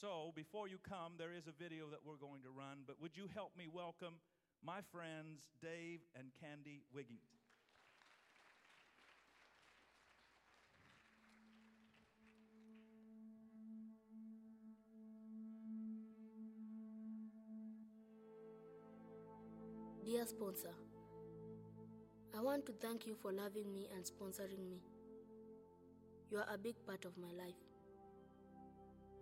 So, before you come, there is a video that we're going to run, but would you help me welcome my friends Dave and Candy Wiggins? Dear sponsor, I want to thank you for loving me and sponsoring me. You are a big part of my life.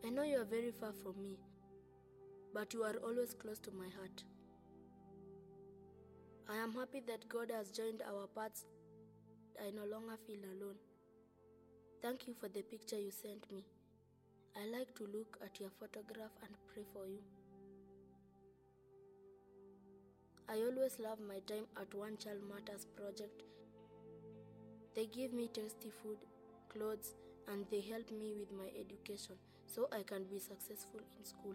I know you are very far from me, but you are always close to my heart. I am happy that God has joined our paths. I no longer feel alone. Thank you for the picture you sent me. I like to look at your photograph and pray for you. I always love my time at One Child Matters project. They give me tasty food, clothes, and they help me with my education so I can be successful in school.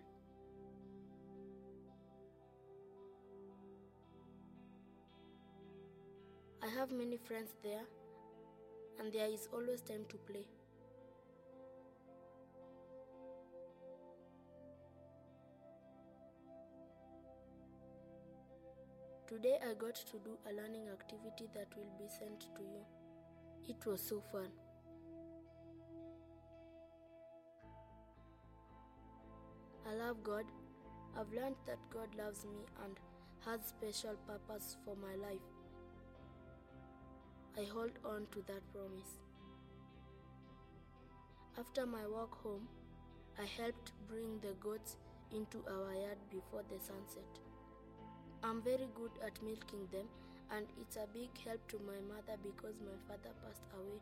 I have many friends there, and there is always time to play. Today I got to do a learning activity that will be sent to you. It was so fun. I love God. I've learned that God loves me and has special purpose for my life. I hold on to that promise. After my walk home, I helped bring the goats into our yard before the sunset. I'm very good at milking them, and it's a big help to my mother because my father passed away.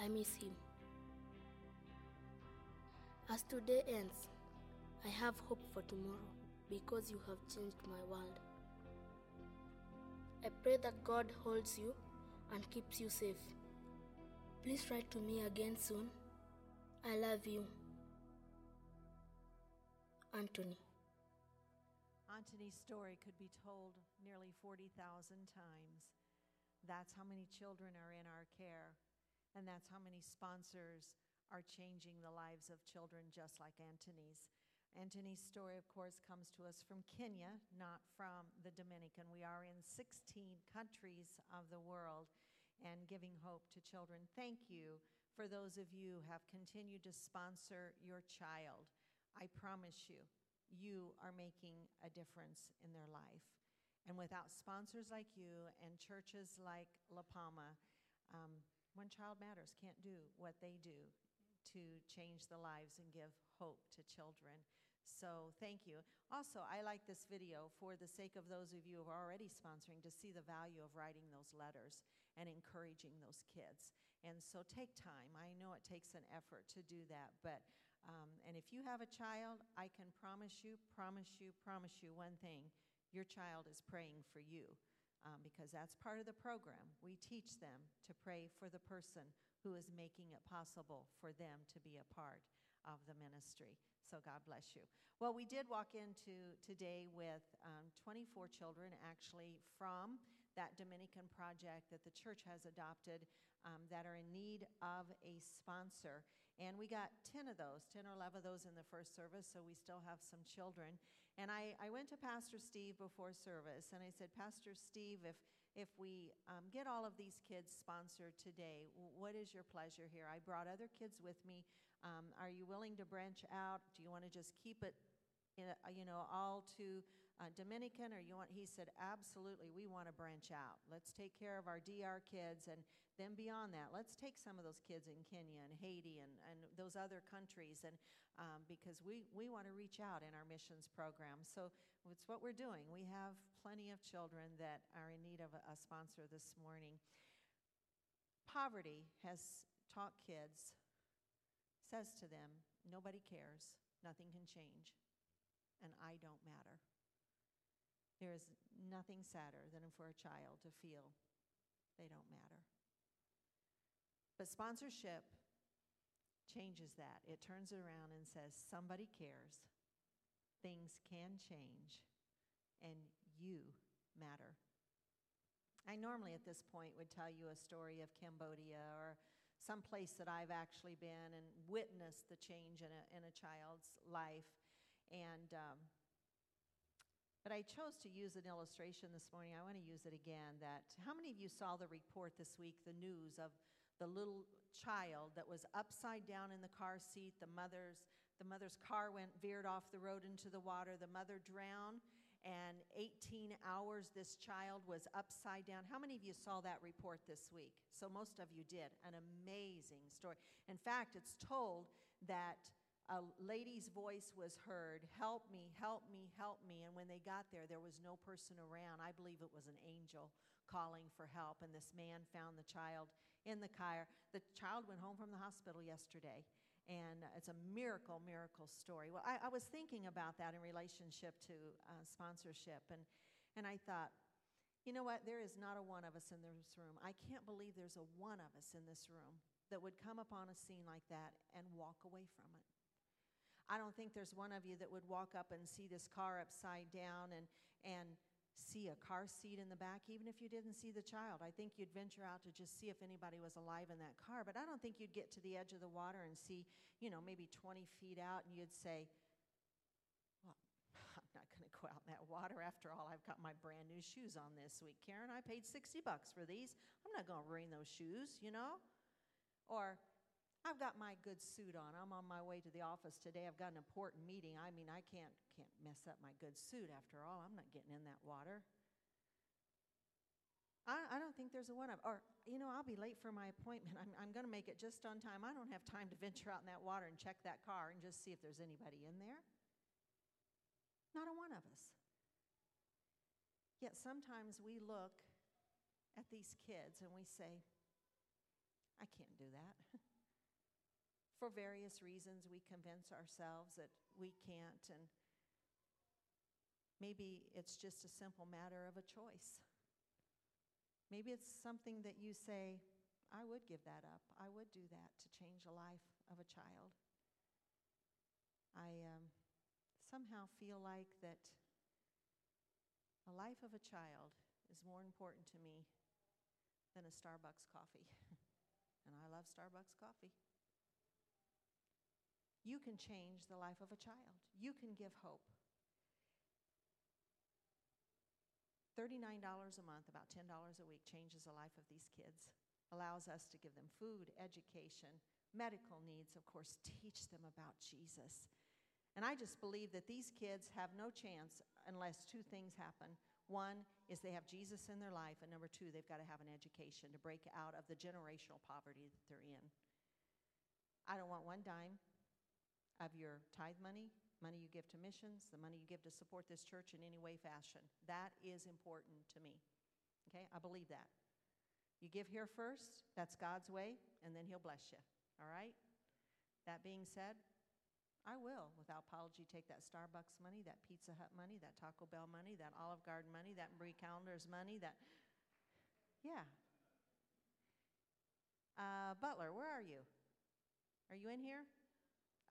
I miss him. As today ends, I have hope for tomorrow because you have changed my world. I pray that God holds you and keeps you safe. Please write to me again soon. I love you. Anthony. Antony's story could be told nearly 40,000 times. That's how many children are in our care, and that's how many sponsors are changing the lives of children just like Antony's. Antony's story, of course, comes to us from Kenya, not from the Dominican. We are in 16 countries of the world and giving hope to children. Thank you for those of you who have continued to sponsor your child. I promise you, you are making a difference in their life. And without sponsors like you and churches like La Palma, um, One Child Matters can't do what they do to change the lives and give hope to children. So thank you. Also, I like this video for the sake of those of you who are already sponsoring to see the value of writing those letters and encouraging those kids. And so take time. I know it takes an effort to do that, but um, and if you have a child, I can promise you, promise you, promise you one thing: your child is praying for you. Um, because that's part of the program. We teach them to pray for the person who is making it possible for them to be a part of the ministry. So God bless you. Well, we did walk into today with um, 24 children actually from that Dominican project that the church has adopted um, that are in need of a sponsor. And we got 10 of those, 10 or 11 of those in the first service, so we still have some children. And I, I went to Pastor Steve before service and I said, Pastor Steve, if if we um, get all of these kids sponsored today, what is your pleasure here? I brought other kids with me. Um, are you willing to branch out? Do you want to just keep it, in a, you know, all to uh, Dominican, or you want? He said, absolutely. We want to branch out. Let's take care of our DR kids, and then beyond that, let's take some of those kids in Kenya and Haiti and, and those other countries, and um, because we we want to reach out in our missions program. So it's what we're doing. We have plenty of children that are in need of a, a sponsor this morning. Poverty has taught kids, says to them, nobody cares, nothing can change, and I don't matter. There is nothing sadder than for a child to feel they don't matter. But sponsorship changes that. It turns it around and says, somebody cares, things can change, and you matter. I normally at this point would tell you a story of Cambodia or some place that I've actually been and witnessed the change in a, in a child's life. And, um, but I chose to use an illustration this morning. I want to use it again. That how many of you saw the report this week, the news of the little child that was upside down in the car seat? The mother's the mother's car went veered off the road into the water. The mother drowned, and 18 hours this child was upside down. How many of you saw that report this week? So most of you did. An amazing story. In fact, it's told that a lady's voice was heard Help me, help me, help me. And when they got there, there was no person around. I believe it was an angel calling for help. And this man found the child in the car. The child went home from the hospital yesterday. And it's a miracle, miracle story. Well, I, I was thinking about that in relationship to uh, sponsorship. And, and I thought, you know what? There is not a one of us in this room. I can't believe there's a one of us in this room that would come upon a scene like that and walk away from it. I don't think there's one of you that would walk up and see this car upside down and, and see a car seat in the back, even if you didn't see the child. I think you'd venture out to just see if anybody was alive in that car. But I don't think you'd get to the edge of the water and see, you know, maybe 20 feet out and you'd say, well, I'm not going to go out in that water. After all, I've got my brand new shoes on this week. Karen, I paid 60 bucks for these. I'm not going to ruin those shoes, you know? Or, I've got my good suit on. I'm on my way to the office today. I've got an important meeting. I mean, I can't can't mess up my good suit after all. I'm not getting in that water. I, I don't think there's a one of, or, you know, I'll be late for my appointment. I'm, I'm going to make it just on time. I don't have time to venture out in that water and check that car and just see if there's anybody in there. Not a one of us. Yet sometimes we look at these kids and we say, I can't do that. for various reasons, we convince ourselves that we can't, and maybe it's just a simple matter of a choice. Maybe it's something that you say, I would give that up. I would do that to change the life of a child. I um, somehow feel like that the life of a child is more important to me than a Starbucks coffee. and I love Starbucks coffee. You can change the life of a child. You can give hope. $39 a month, about $10 a week, changes the life of these kids, allows us to give them food, education, medical needs, of course, teach them about Jesus. And I just believe that these kids have no chance unless two things happen. One is they have Jesus in their life, and number two, they've got to have an education to break out of the generational poverty that they're in. I don't want one dime of your tithe money, money you give to missions, the money you give to support this church in any way, fashion. That is important to me. Okay? I believe that. You give here first, that's God's way, and then He'll bless you. All right? That being said, I will, without apology, take that Starbucks money, that Pizza Hut money, that Taco Bell money, that Olive Garden money, that Marie Callender's money, that. Yeah. Uh, Butler, where are you? Are you in here?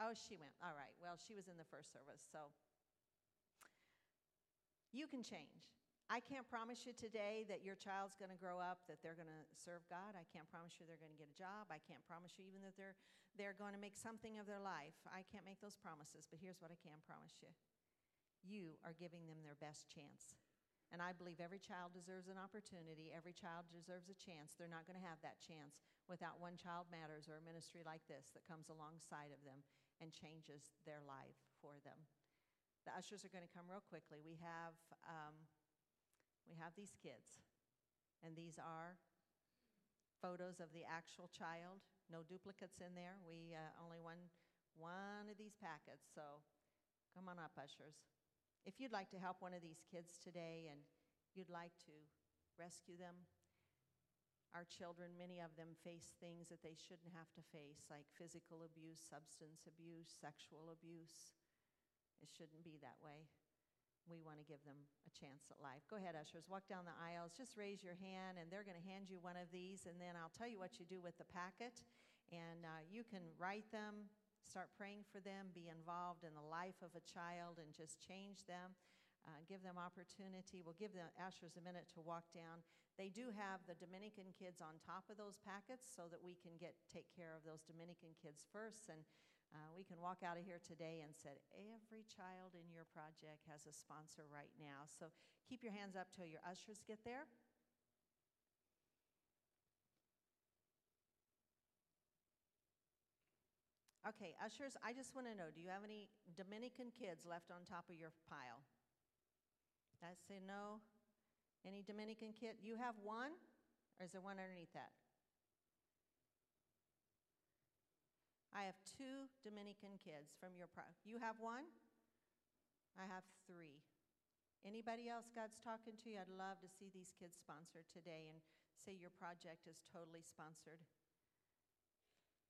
Oh, she went. All right. Well, she was in the first service, so you can change. I can't promise you today that your child's going to grow up, that they're going to serve God. I can't promise you they're going to get a job. I can't promise you even that they're, they're going to make something of their life. I can't make those promises, but here's what I can promise you you are giving them their best chance. And I believe every child deserves an opportunity, every child deserves a chance. They're not going to have that chance without One Child Matters or a ministry like this that comes alongside of them and changes their life for them. The ushers are going to come real quickly. We have, um, we have these kids, and these are photos of the actual child. No duplicates in there. We uh, only one one of these packets. So, come on up, ushers. If you'd like to help one of these kids today, and you'd like to rescue them, our children, many of them face things that they shouldn't have to face, like physical abuse, substance abuse, sexual abuse. It shouldn't be that way. We want to give them a chance at life. Go ahead, ushers. Walk down the aisles. Just raise your hand, and they're going to hand you one of these, and then I'll tell you what you do with the packet. And uh, you can write them, start praying for them, be involved in the life of a child, and just change them. Uh, give them opportunity. We'll give the ushers a minute to walk down. They do have the Dominican kids on top of those packets so that we can get take care of those Dominican kids first. And uh, we can walk out of here today and said, every child in your project has a sponsor right now. So keep your hands up till your ushers get there. Okay, ushers, I just want to know, do you have any Dominican kids left on top of your pile? I say no. Any Dominican kid? You have one? Or is there one underneath that? I have two Dominican kids from your pro. You have one? I have three. Anybody else God's talking to you? I'd love to see these kids sponsored today and say your project is totally sponsored.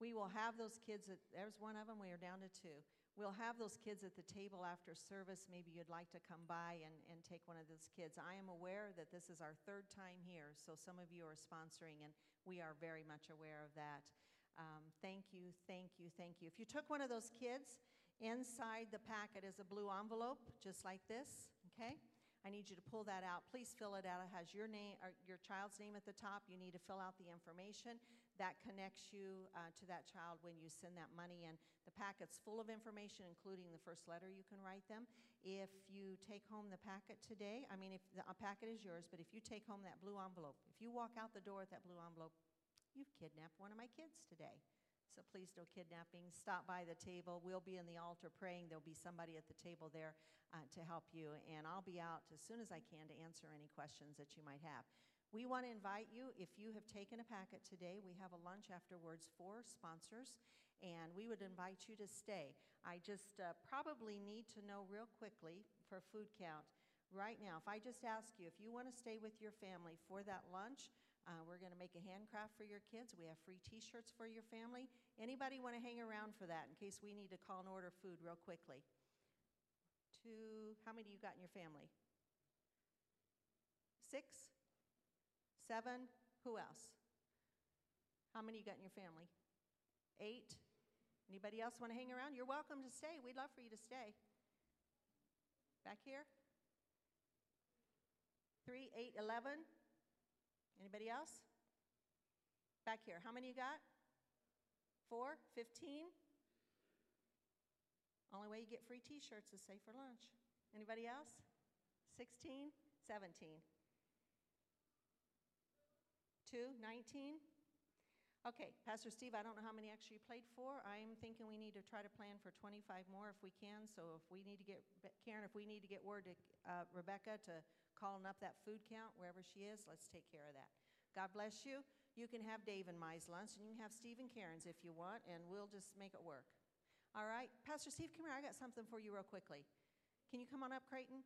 We will have those kids, there's one of them, we are down to two. We'll have those kids at the table after service. Maybe you'd like to come by and, and take one of those kids. I am aware that this is our third time here, so some of you are sponsoring, and we are very much aware of that. Um, thank you, thank you, thank you. If you took one of those kids, inside the packet is a blue envelope, just like this, okay? I need you to pull that out. Please fill it out. It has your name, or your child's name at the top. You need to fill out the information that connects you uh, to that child when you send that money in. The packet's full of information, including the first letter you can write them. If you take home the packet today, I mean, if the packet is yours, but if you take home that blue envelope, if you walk out the door with that blue envelope, you've kidnapped one of my kids today. So please no kidnapping. Stop by the table. We'll be in the altar praying. There'll be somebody at the table there uh, to help you. And I'll be out as soon as I can to answer any questions that you might have. We want to invite you, if you have taken a packet today, we have a lunch afterwards for sponsors, and we would invite you to stay. I just uh, probably need to know real quickly for food count right now. If I just ask you, if you want to stay with your family for that lunch, uh, we're going to make a handcraft for your kids. We have free T-shirts for your family. Anybody want to hang around for that in case we need to call and order food real quickly? Two. How many you got in your family? Six. Seven? Who else? How many you got in your family? Eight? Anybody else want to hang around? You're welcome to stay. We'd love for you to stay. Back here? Three, eight, eleven? Anybody else? Back here. How many you got? Four, fifteen. Only way you get free t shirts is say for lunch. Anybody else? 16? 17? 2, 19? Okay, Pastor Steve, I don't know how many extra you played for. I'm thinking we need to try to plan for 25 more if we can. So if we need to get, Karen, if we need to get word to uh, Rebecca to calling up that food count wherever she is, let's take care of that. God bless you. You can have Dave and Mi's lunch, and you can have Steve and Karen's if you want, and we'll just make it work. All right, Pastor Steve, come here. I got something for you real quickly. Can you come on up, Creighton?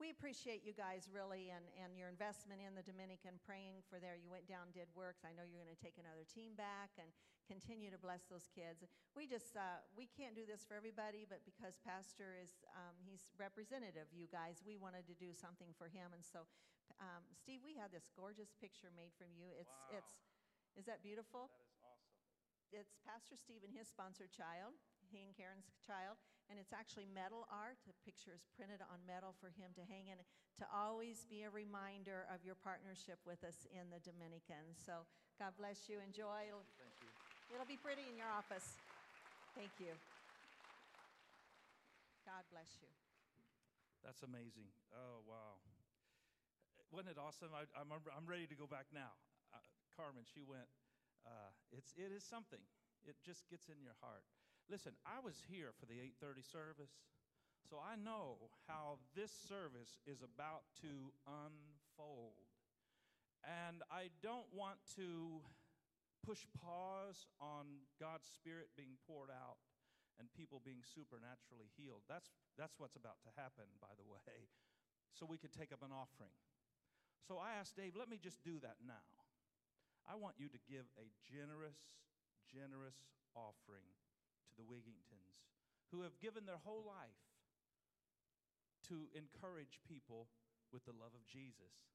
We appreciate you guys really and, and your investment in the Dominican, praying for there. You went down, did works. I know you're going to take another team back and continue to bless those kids. We just, uh, we can't do this for everybody, but because Pastor is, um, he's representative, you guys, we wanted to do something for him. And so, um, Steve, we had this gorgeous picture made from you. It's, Wow. it's, is that beautiful? That is awesome. it's Pastor Steve and his sponsored child, he and Karen's child, and it's actually metal art. The picture is printed on metal for him to hang in to always be a reminder of your partnership with us in the Dominican. So God bless you. Enjoy. It'll, Thank you. it'll be pretty in your office. Thank you. God bless you. That's amazing. Oh, wow. Wasn't it awesome? I, I'm, I'm ready to go back now. Uh, Carmen, she went, uh, it's, it is something. It just gets in your heart. Listen, I was here for the 8:30 service, so I know how this service is about to unfold. And I don't want to push pause on God's spirit being poured out and people being supernaturally healed. That's that's what's about to happen, by the way. So we could take up an offering. So I asked Dave, let me just do that now. I want you to give a generous, generous offering the Wigingtons who have given their whole life to encourage people with the love of Jesus.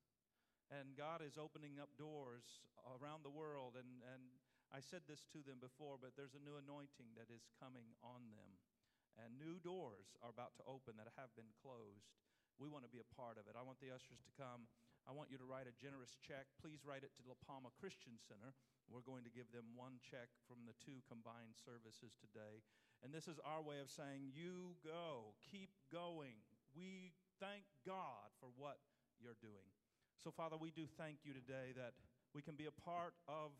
And God is opening up doors around the world. And, and I said this to them before, but there's a new anointing that is coming on them. and new doors are about to open that have been closed. We want to be a part of it. I want the ushers to come. I want you to write a generous check. Please write it to La Palma Christian Center. We're going to give them one check from the two combined services today. And this is our way of saying, You go, keep going. We thank God for what you're doing. So, Father, we do thank you today that we can be a part of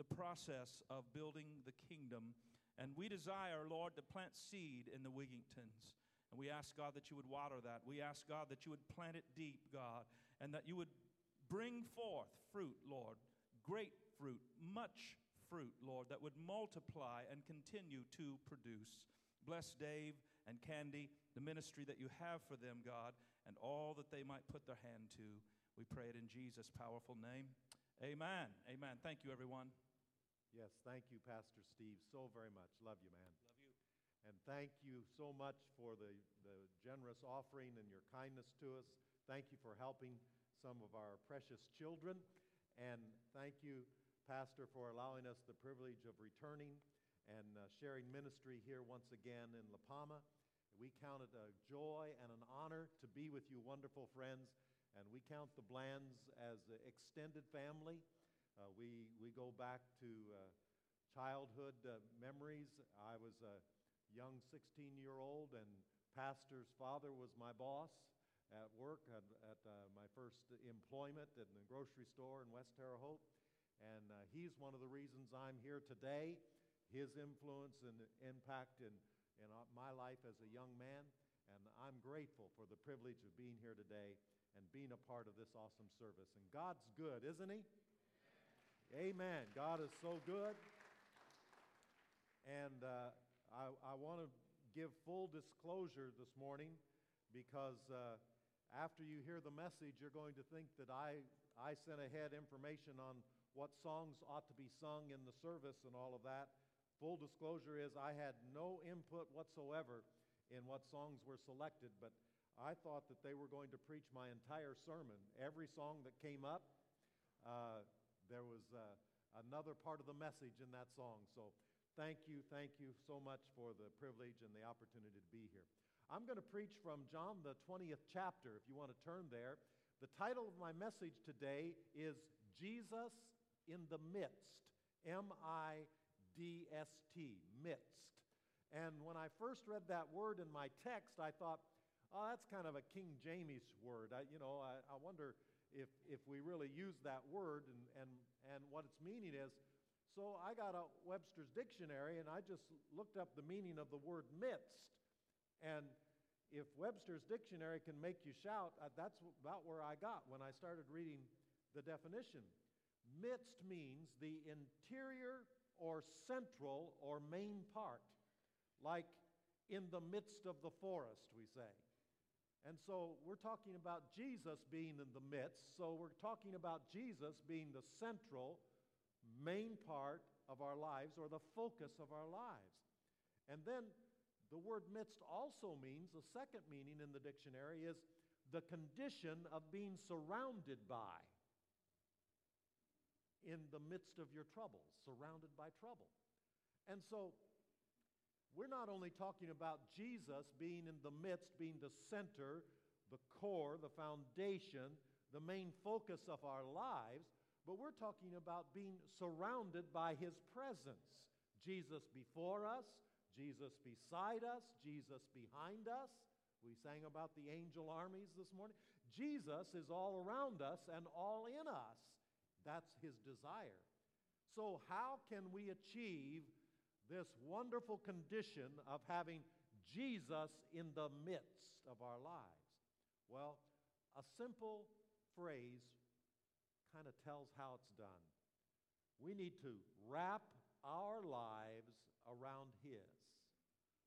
the process of building the kingdom. And we desire, Lord, to plant seed in the Wigingtons. And we ask, God, that you would water that. We ask, God, that you would plant it deep, God, and that you would bring forth fruit, Lord, great fruit, much fruit, Lord, that would multiply and continue to produce. Bless Dave and Candy, the ministry that you have for them, God, and all that they might put their hand to. We pray it in Jesus' powerful name. Amen. Amen. Thank you, everyone. Yes, thank you, Pastor Steve, so very much. Love you, man. Love you. And thank you so much for the, the generous offering and your kindness to us. Thank you for helping some of our precious children. And thank you, Pastor, for allowing us the privilege of returning and uh, sharing ministry here once again in La Palma. We count it a joy and an honor to be with you, wonderful friends. And we count the Blands as an extended family. Uh, we, we go back to uh, childhood uh, memories. I was a young 16 year old, and Pastor's father was my boss at work at, at uh, my first employment in the grocery store in West Terre Haute. And uh, he's one of the reasons I'm here today. His influence and impact in, in uh, my life as a young man. And I'm grateful for the privilege of being here today and being a part of this awesome service. And God's good, isn't He? Amen. God is so good. And uh, I, I want to give full disclosure this morning because uh, after you hear the message, you're going to think that I, I sent ahead information on what songs ought to be sung in the service and all of that. Full disclosure is I had no input whatsoever in what songs were selected, but I thought that they were going to preach my entire sermon. Every song that came up, uh, there was uh, another part of the message in that song. So thank you, thank you so much for the privilege and the opportunity to be here. I'm going to preach from John, the 20th chapter, if you want to turn there. The title of my message today is Jesus in the Midst. M I D S T, midst. And when I first read that word in my text, I thought, oh, that's kind of a King James word. I, you know, I, I wonder if, if we really use that word and, and, and what its meaning is. So I got a Webster's dictionary and I just looked up the meaning of the word midst. And if Webster's dictionary can make you shout, uh, that's about where I got when I started reading the definition. Midst means the interior or central or main part, like in the midst of the forest, we say. And so we're talking about Jesus being in the midst. So we're talking about Jesus being the central, main part of our lives or the focus of our lives. And then the word midst also means, the second meaning in the dictionary is the condition of being surrounded by. In the midst of your troubles, surrounded by trouble. And so we're not only talking about Jesus being in the midst, being the center, the core, the foundation, the main focus of our lives, but we're talking about being surrounded by his presence. Jesus before us, Jesus beside us, Jesus behind us. We sang about the angel armies this morning. Jesus is all around us and all in us. That's his desire. So, how can we achieve this wonderful condition of having Jesus in the midst of our lives? Well, a simple phrase kind of tells how it's done. We need to wrap our lives around His.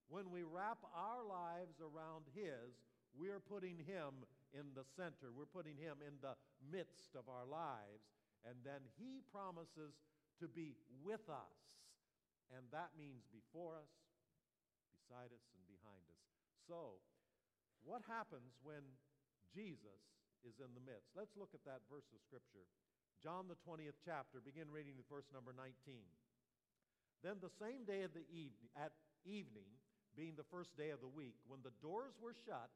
When we wrap our lives around His, we're putting Him in the center. We're putting Him in the midst of our lives. And then He promises to be with us. And that means before us, beside us, and behind us. So, what happens when Jesus is in the midst? Let's look at that verse of Scripture. John, the 20th chapter, begin reading with verse number 19. Then the same day of the evening, at evening, being the first day of the week, when the doors were shut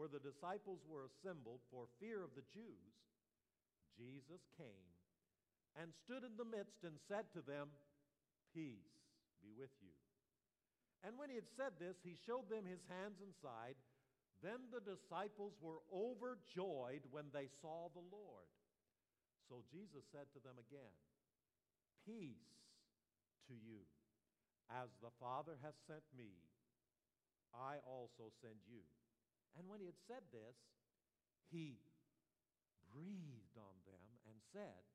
where the disciples were assembled for fear of the Jews, Jesus came and stood in the midst and said to them, Peace be with you. And when he had said this, he showed them his hands and side. Then the disciples were overjoyed when they saw the Lord. So Jesus said to them again, Peace to you. As the Father has sent me, I also send you. And when he had said this, he breathed on them and said,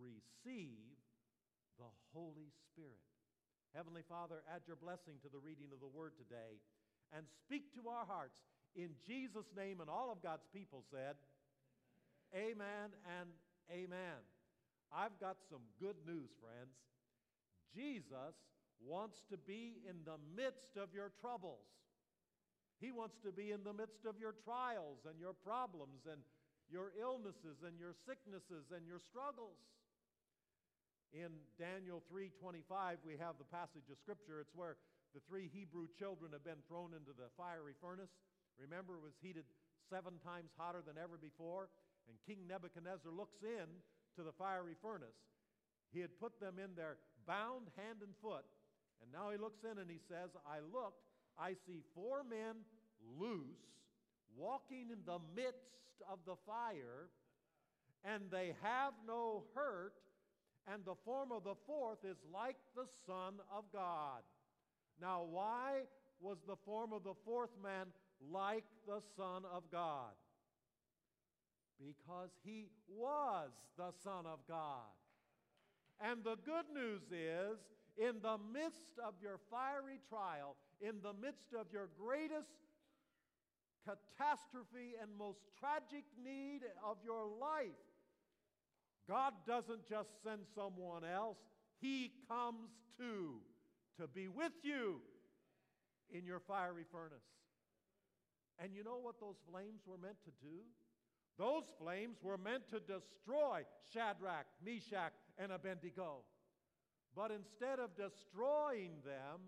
Receive the Holy Spirit. Heavenly Father, add your blessing to the reading of the word today and speak to our hearts in Jesus' name. And all of God's people said, Amen, amen and amen. I've got some good news, friends. Jesus wants to be in the midst of your troubles. He wants to be in the midst of your trials and your problems and your illnesses and your sicknesses and your struggles. In Daniel 3:25 we have the passage of scripture. It's where the three Hebrew children have been thrown into the fiery furnace. Remember it was heated 7 times hotter than ever before, and King Nebuchadnezzar looks in to the fiery furnace. He had put them in there bound hand and foot, and now he looks in and he says, "I looked I see four men loose, walking in the midst of the fire, and they have no hurt, and the form of the fourth is like the Son of God. Now, why was the form of the fourth man like the Son of God? Because he was the Son of God. And the good news is, in the midst of your fiery trial, in the midst of your greatest catastrophe and most tragic need of your life, God doesn't just send someone else, He comes too to be with you in your fiery furnace. And you know what those flames were meant to do? Those flames were meant to destroy Shadrach, Meshach, and Abednego. But instead of destroying them,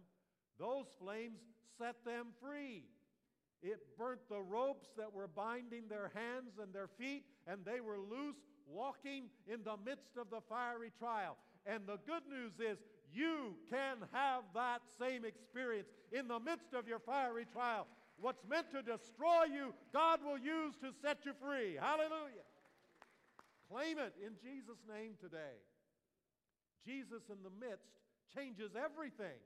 those flames set them free. It burnt the ropes that were binding their hands and their feet, and they were loose, walking in the midst of the fiery trial. And the good news is, you can have that same experience in the midst of your fiery trial. What's meant to destroy you, God will use to set you free. Hallelujah. Claim it in Jesus' name today. Jesus in the midst changes everything.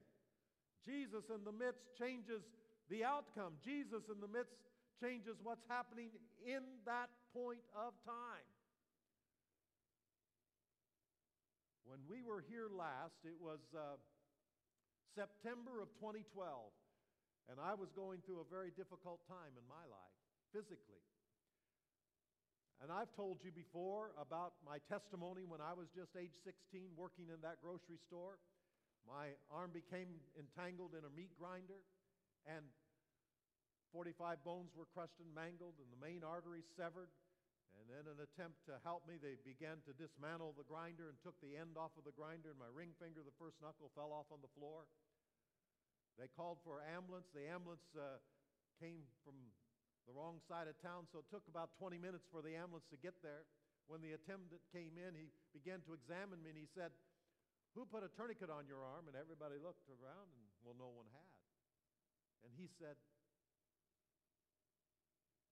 Jesus in the midst changes the outcome. Jesus in the midst changes what's happening in that point of time. When we were here last, it was uh, September of 2012, and I was going through a very difficult time in my life, physically. And I've told you before about my testimony when I was just age 16 working in that grocery store. My arm became entangled in a meat grinder, and 45 bones were crushed and mangled, and the main artery severed. And then, in an attempt to help me, they began to dismantle the grinder and took the end off of the grinder, and my ring finger, the first knuckle, fell off on the floor. They called for ambulance. The ambulance uh, came from the wrong side of town, so it took about 20 minutes for the ambulance to get there. When the attendant came in, he began to examine me and he said, Who put a tourniquet on your arm? And everybody looked around and, well, no one had. And he said,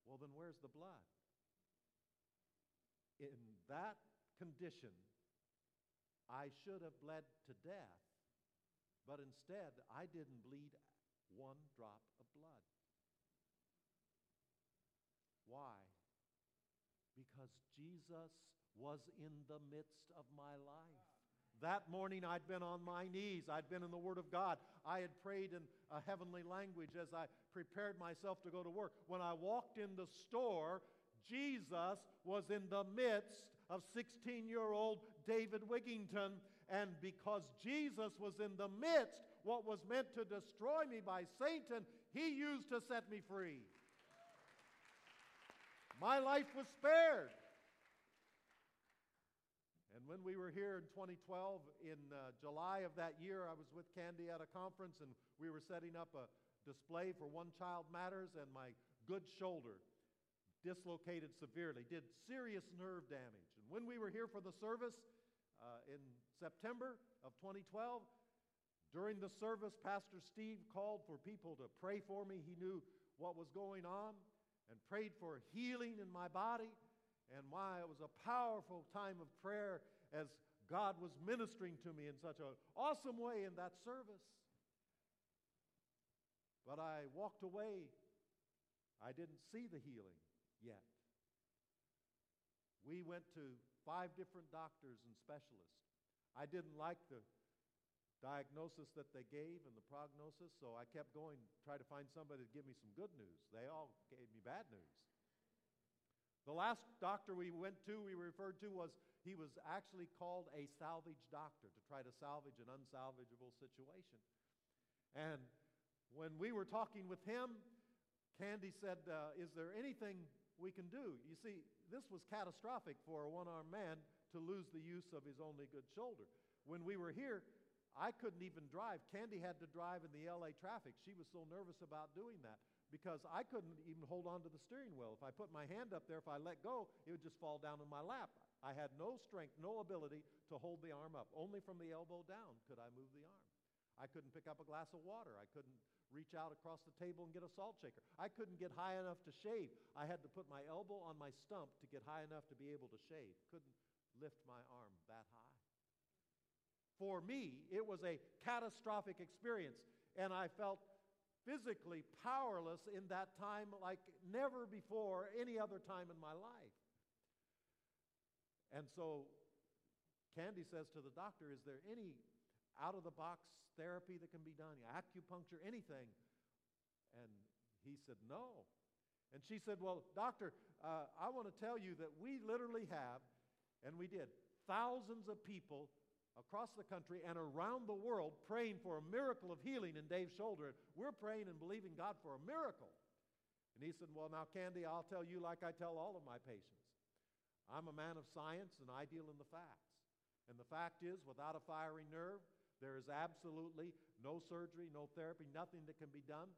Well, then where's the blood? In that condition, I should have bled to death, but instead, I didn't bleed one drop of blood. Why? Because Jesus was in the midst of my life. That morning, I'd been on my knees. I'd been in the Word of God. I had prayed in a heavenly language as I prepared myself to go to work. When I walked in the store, Jesus was in the midst of 16 year old David Wigington. And because Jesus was in the midst, what was meant to destroy me by Satan, he used to set me free. My life was spared. And when we were here in 2012, in uh, July of that year, I was with Candy at a conference, and we were setting up a display for One Child Matters, and my good shoulder dislocated severely, did serious nerve damage. And when we were here for the service uh, in September of 2012, during the service, Pastor Steve called for people to pray for me. He knew what was going on and prayed for healing in my body. And why it was a powerful time of prayer as God was ministering to me in such an awesome way in that service. But I walked away. I didn't see the healing yet. We went to five different doctors and specialists. I didn't like the diagnosis that they gave and the prognosis, so I kept going, try to find somebody to give me some good news. They all gave me bad news. The last doctor we went to, we referred to, was he was actually called a salvage doctor to try to salvage an unsalvageable situation. And when we were talking with him, Candy said, uh, Is there anything we can do? You see, this was catastrophic for a one armed man to lose the use of his only good shoulder. When we were here, I couldn't even drive. Candy had to drive in the LA traffic. She was so nervous about doing that because I couldn't even hold on to the steering wheel. If I put my hand up there, if I let go, it would just fall down in my lap. I had no strength, no ability to hold the arm up. Only from the elbow down could I move the arm. I couldn't pick up a glass of water. I couldn't reach out across the table and get a salt shaker. I couldn't get high enough to shave. I had to put my elbow on my stump to get high enough to be able to shave. Couldn't lift my arm that high. For me, it was a catastrophic experience, and I felt physically powerless in that time like never before any other time in my life. And so Candy says to the doctor, Is there any out of the box therapy that can be done? Acupuncture, anything? And he said, No. And she said, Well, doctor, uh, I want to tell you that we literally have, and we did, thousands of people across the country and around the world praying for a miracle of healing in Dave's shoulder. We're praying and believing God for a miracle. And he said, Well, now, Candy, I'll tell you like I tell all of my patients. I'm a man of science and I deal in the facts. And the fact is, without a firing nerve, there is absolutely no surgery, no therapy, nothing that can be done.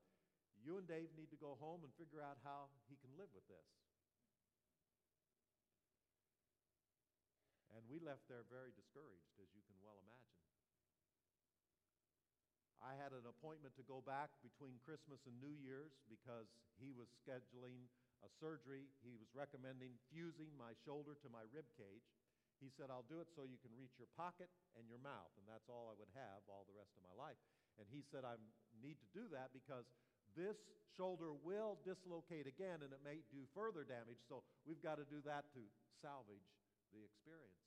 You and Dave need to go home and figure out how he can live with this. And we left there very discouraged, as you can well imagine. I had an appointment to go back between Christmas and New Year's because he was scheduling a surgery. He was recommending fusing my shoulder to my rib cage. He said, I'll do it so you can reach your pocket and your mouth, and that's all I would have all the rest of my life. And he said, I need to do that because this shoulder will dislocate again and it may do further damage, so we've got to do that to salvage the experience.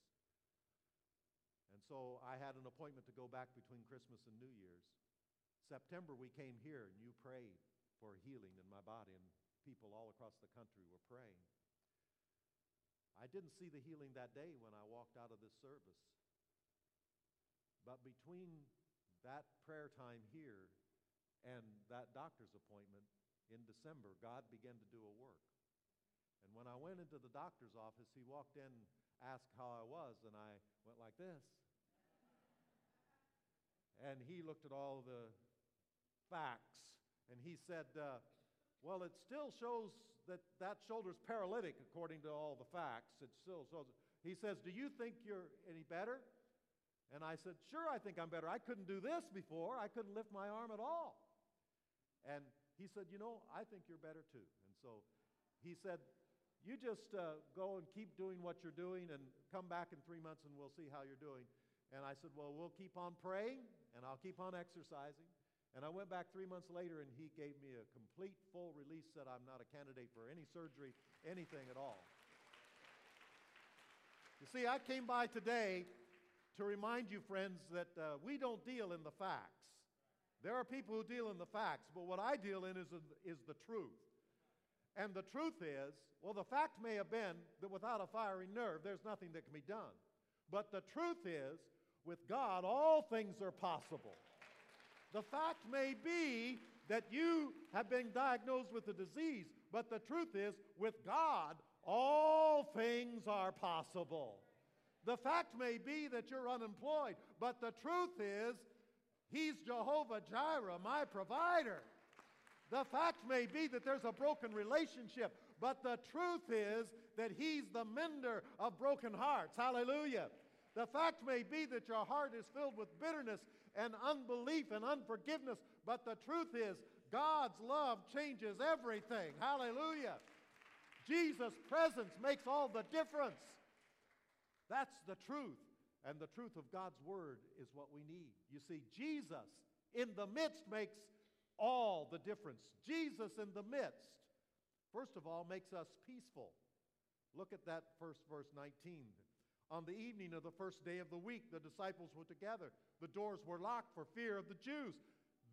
And so I had an appointment to go back between Christmas and New Year's. September, we came here and you prayed for healing in my body, and people all across the country were praying. I didn't see the healing that day when I walked out of this service. But between that prayer time here and that doctor's appointment in December, God began to do a work. And when I went into the doctor's office, he walked in asked how I was, and I went like this. and he looked at all the facts, and he said, uh, Well, it still shows that that shoulder's paralytic according to all the facts. It still shows. He says, Do you think you're any better? And I said, Sure, I think I'm better. I couldn't do this before, I couldn't lift my arm at all. And he said, You know, I think you're better too. And so he said, you just uh, go and keep doing what you're doing and come back in three months and we'll see how you're doing. And I said, Well, we'll keep on praying and I'll keep on exercising. And I went back three months later and he gave me a complete, full release, said I'm not a candidate for any surgery, anything at all. You see, I came by today to remind you, friends, that uh, we don't deal in the facts. There are people who deal in the facts, but what I deal in is, is the truth. And the truth is, well, the fact may have been that without a firing nerve, there's nothing that can be done. But the truth is, with God, all things are possible. The fact may be that you have been diagnosed with a disease, but the truth is, with God, all things are possible. The fact may be that you're unemployed, but the truth is, He's Jehovah Jireh, my provider. The fact may be that there's a broken relationship, but the truth is that He's the mender of broken hearts. Hallelujah. The fact may be that your heart is filled with bitterness and unbelief and unforgiveness, but the truth is God's love changes everything. Hallelujah. Jesus' presence makes all the difference. That's the truth. And the truth of God's word is what we need. You see, Jesus in the midst makes all the difference. Jesus in the midst, first of all, makes us peaceful. Look at that first verse 19. On the evening of the first day of the week, the disciples were together. The doors were locked for fear of the Jews.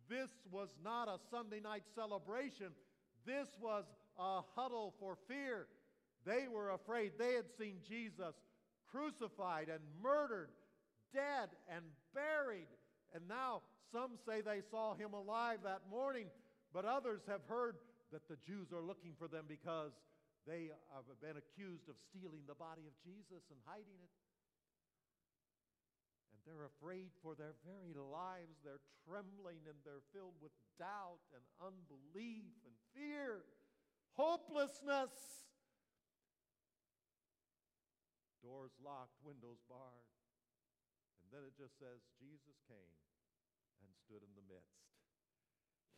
This was not a Sunday night celebration. This was a huddle for fear. They were afraid. They had seen Jesus crucified and murdered, dead and buried. And now some say they saw him alive that morning, but others have heard that the Jews are looking for them because they have been accused of stealing the body of Jesus and hiding it. And they're afraid for their very lives. They're trembling and they're filled with doubt and unbelief and fear, hopelessness. Doors locked, windows barred. And then it just says Jesus came and stood in the midst.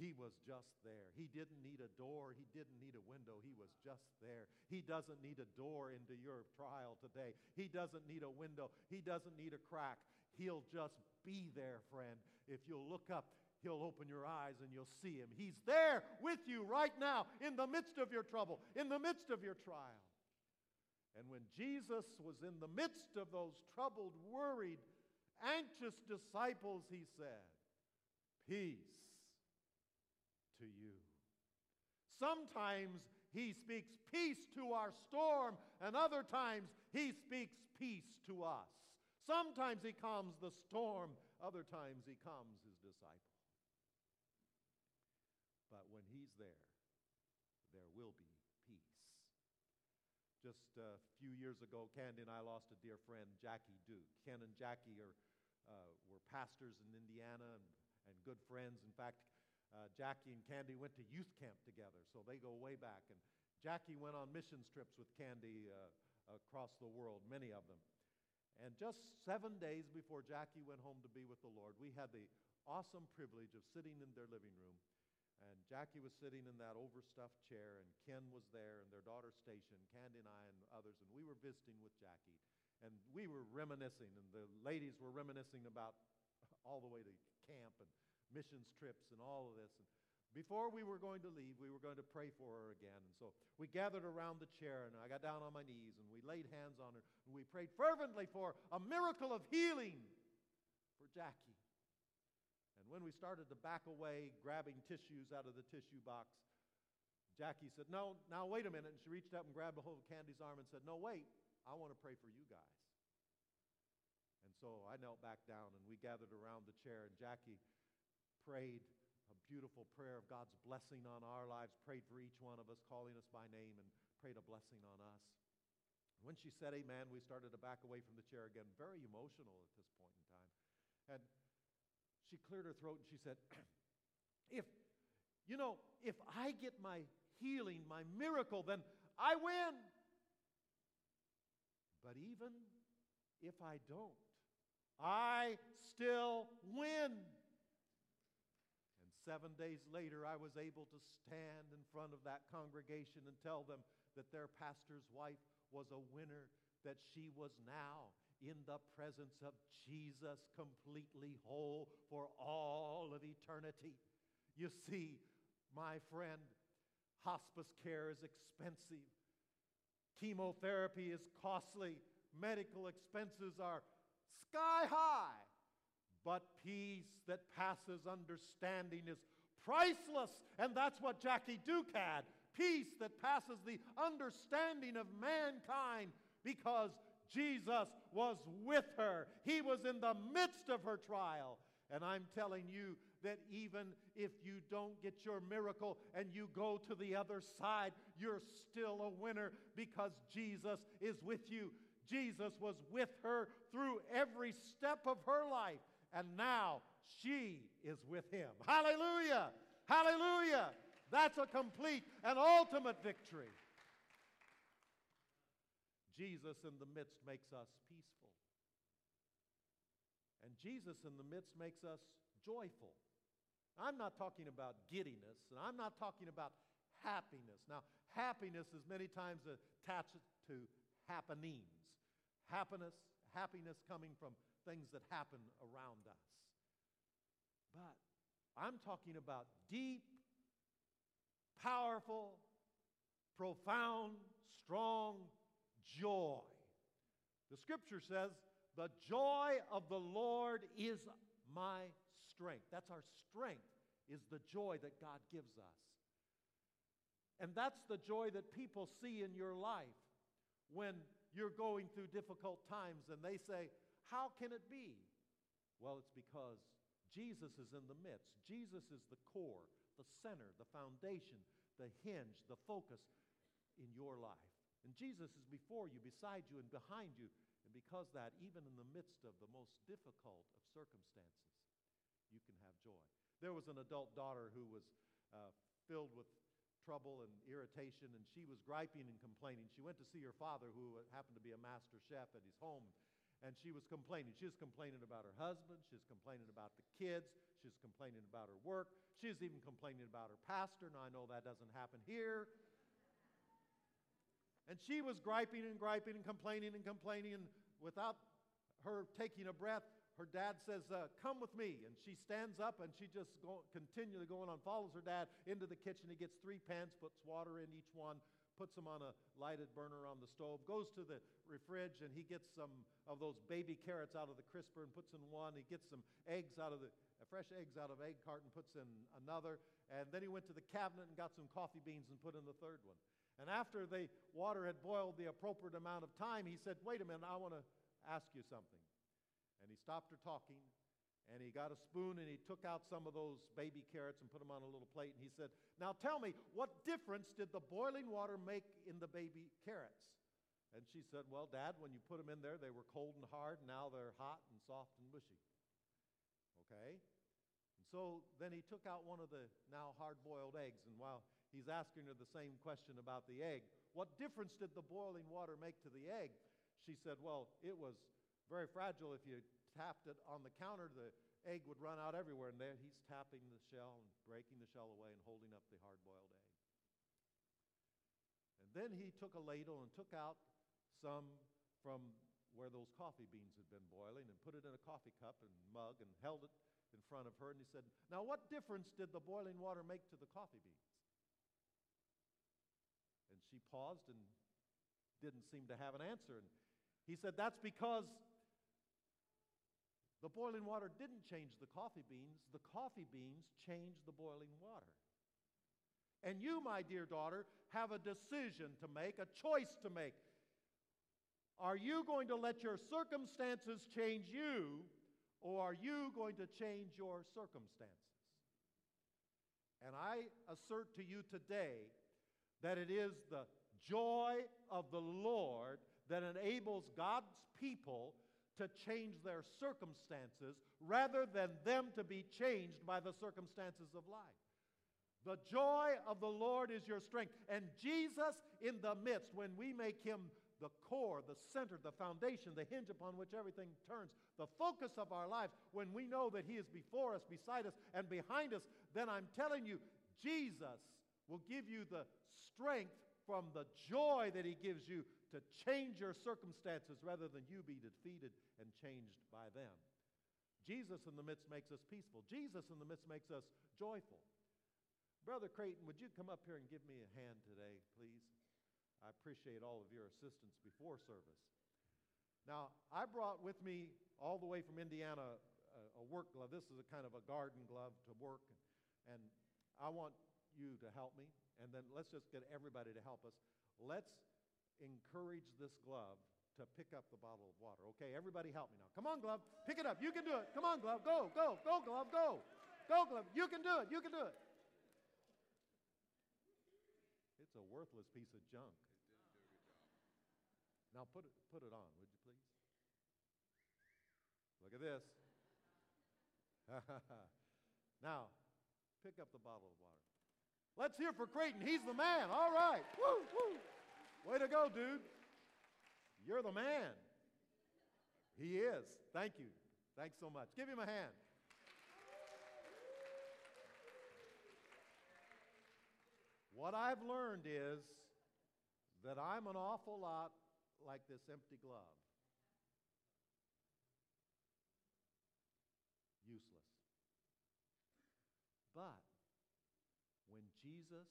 He was just there. He didn't need a door. He didn't need a window. He was just there. He doesn't need a door into your trial today. He doesn't need a window. He doesn't need a crack. He'll just be there, friend. If you'll look up, He'll open your eyes and you'll see Him. He's there with you right now in the midst of your trouble, in the midst of your trial. And when Jesus was in the midst of those troubled, worried, anxious disciples, He said, Peace to you. Sometimes he speaks peace to our storm, and other times he speaks peace to us. Sometimes he calms the storm, other times he calms his disciple. But when he's there, there will be peace. Just a few years ago, Candy and I lost a dear friend, Jackie Duke. Ken and Jackie are, uh, were pastors in Indiana and, and good friends. In fact, uh, Jackie and Candy went to youth camp together, so they go way back. And Jackie went on missions trips with Candy uh, across the world, many of them. And just seven days before Jackie went home to be with the Lord, we had the awesome privilege of sitting in their living room. And Jackie was sitting in that overstuffed chair, and Ken was there, and their daughter Station, Candy and I, and others, and we were visiting with Jackie. And we were reminiscing, and the ladies were reminiscing about all the way to camp and missions trips and all of this. And before we were going to leave, we were going to pray for her again. And so we gathered around the chair, and I got down on my knees, and we laid hands on her, and we prayed fervently for a miracle of healing for Jackie. And when we started to back away, grabbing tissues out of the tissue box, Jackie said, No, now wait a minute. And she reached up and grabbed a hold of Candy's arm and said, No, wait, I want to pray for you guys. And so I knelt back down, and we gathered around the chair, and Jackie prayed a beautiful prayer of God's blessing on our lives, prayed for each one of us, calling us by name, and prayed a blessing on us. When she said amen, we started to back away from the chair again, very emotional at this point in time. And she cleared her throat and she said, If, you know, if I get my healing, my miracle, then I win. But even if I don't, I still win. Seven days later, I was able to stand in front of that congregation and tell them that their pastor's wife was a winner, that she was now in the presence of Jesus, completely whole for all of eternity. You see, my friend, hospice care is expensive, chemotherapy is costly, medical expenses are sky high. But peace that passes understanding is priceless. And that's what Jackie Duke had peace that passes the understanding of mankind because Jesus was with her. He was in the midst of her trial. And I'm telling you that even if you don't get your miracle and you go to the other side, you're still a winner because Jesus is with you. Jesus was with her through every step of her life and now she is with him. Hallelujah! Hallelujah! That's a complete and ultimate victory. Jesus in the midst makes us peaceful. And Jesus in the midst makes us joyful. I'm not talking about giddiness, and I'm not talking about happiness. Now, happiness is many times attached to happenings. Happiness, happiness coming from things that happen around us. But I'm talking about deep, powerful, profound, strong joy. The scripture says, The joy of the Lord is my strength. That's our strength, is the joy that God gives us. And that's the joy that people see in your life when you're going through difficult times and they say, How can it be? Well, it's because Jesus is in the midst. Jesus is the core, the center, the foundation, the hinge, the focus in your life. And Jesus is before you, beside you, and behind you. And because that, even in the midst of the most difficult of circumstances, you can have joy. There was an adult daughter who was uh, filled with trouble and irritation, and she was griping and complaining. She went to see her father, who happened to be a master chef at his home, and she was complaining. She was complaining about her husband, she was complaining about the kids, she was complaining about her work, she was even complaining about her pastor. Now, I know that doesn't happen here. And she was griping and griping and complaining and complaining, and without her taking a breath, her dad says, uh, Come with me. And she stands up and she just go, continually going on, follows her dad into the kitchen. He gets three pans, puts water in each one, puts them on a lighted burner on the stove, goes to the fridge and he gets some of those baby carrots out of the crisper and puts in one. He gets some eggs out of the uh, fresh eggs out of egg carton, puts in another. And then he went to the cabinet and got some coffee beans and put in the third one. And after the water had boiled the appropriate amount of time, he said, Wait a minute, I want to ask you something. And he stopped her talking, and he got a spoon and he took out some of those baby carrots and put them on a little plate. And he said, Now tell me, what difference did the boiling water make in the baby carrots? And she said, Well, Dad, when you put them in there, they were cold and hard. Now they're hot and soft and mushy. Okay? And so then he took out one of the now hard boiled eggs. And while he's asking her the same question about the egg, what difference did the boiling water make to the egg? She said, Well, it was very fragile. If you tapped it on the counter, the egg would run out everywhere. And there he's tapping the shell and breaking the shell away and holding up the hard boiled egg. And then he took a ladle and took out some from where those coffee beans had been boiling and put it in a coffee cup and mug and held it in front of her. And he said, Now, what difference did the boiling water make to the coffee beans? And she paused and didn't seem to have an answer. And he said, That's because the boiling water didn't change the coffee beans, the coffee beans changed the boiling water. And you, my dear daughter, have a decision to make, a choice to make. Are you going to let your circumstances change you, or are you going to change your circumstances? And I assert to you today that it is the joy of the Lord that enables God's people to change their circumstances rather than them to be changed by the circumstances of life. The joy of the Lord is your strength. And Jesus in the midst, when we make him the core, the center, the foundation, the hinge upon which everything turns, the focus of our lives, when we know that he is before us, beside us, and behind us, then I'm telling you, Jesus will give you the strength from the joy that he gives you to change your circumstances rather than you be defeated and changed by them. Jesus in the midst makes us peaceful. Jesus in the midst makes us joyful. Brother Creighton, would you come up here and give me a hand today, please? I appreciate all of your assistance before service. Now, I brought with me all the way from Indiana a, a work glove. This is a kind of a garden glove to work, and I want you to help me, and then let's just get everybody to help us. Let's encourage this glove to pick up the bottle of water. Okay, everybody help me now. Come on, glove. Pick it up. You can do it. Come on, glove. Go, go, go, glove. Go. Go, glove. You can do it. You can do it. It's a worthless piece of junk. Now put it, put it on, would you please? Look at this. now, pick up the bottle of water. Let's hear for Creighton. He's the man. All right. Woo, woo. Way to go, dude. You're the man. He is. Thank you. Thanks so much. Give him a hand. What I've learned is that I'm an awful lot like this empty glove. Useless. But when Jesus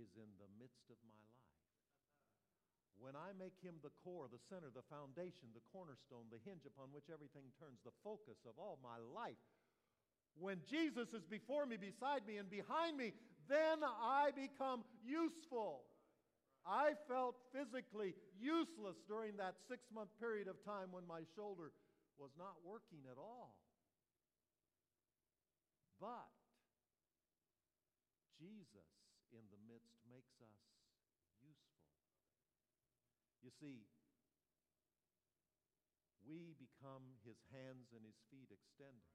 is in the midst of my when I make him the core, the center, the foundation, the cornerstone, the hinge upon which everything turns, the focus of all my life, when Jesus is before me, beside me, and behind me, then I become useful. I felt physically useless during that six month period of time when my shoulder was not working at all. But Jesus in the midst makes us useful. You see, we become his hands and his feet extended.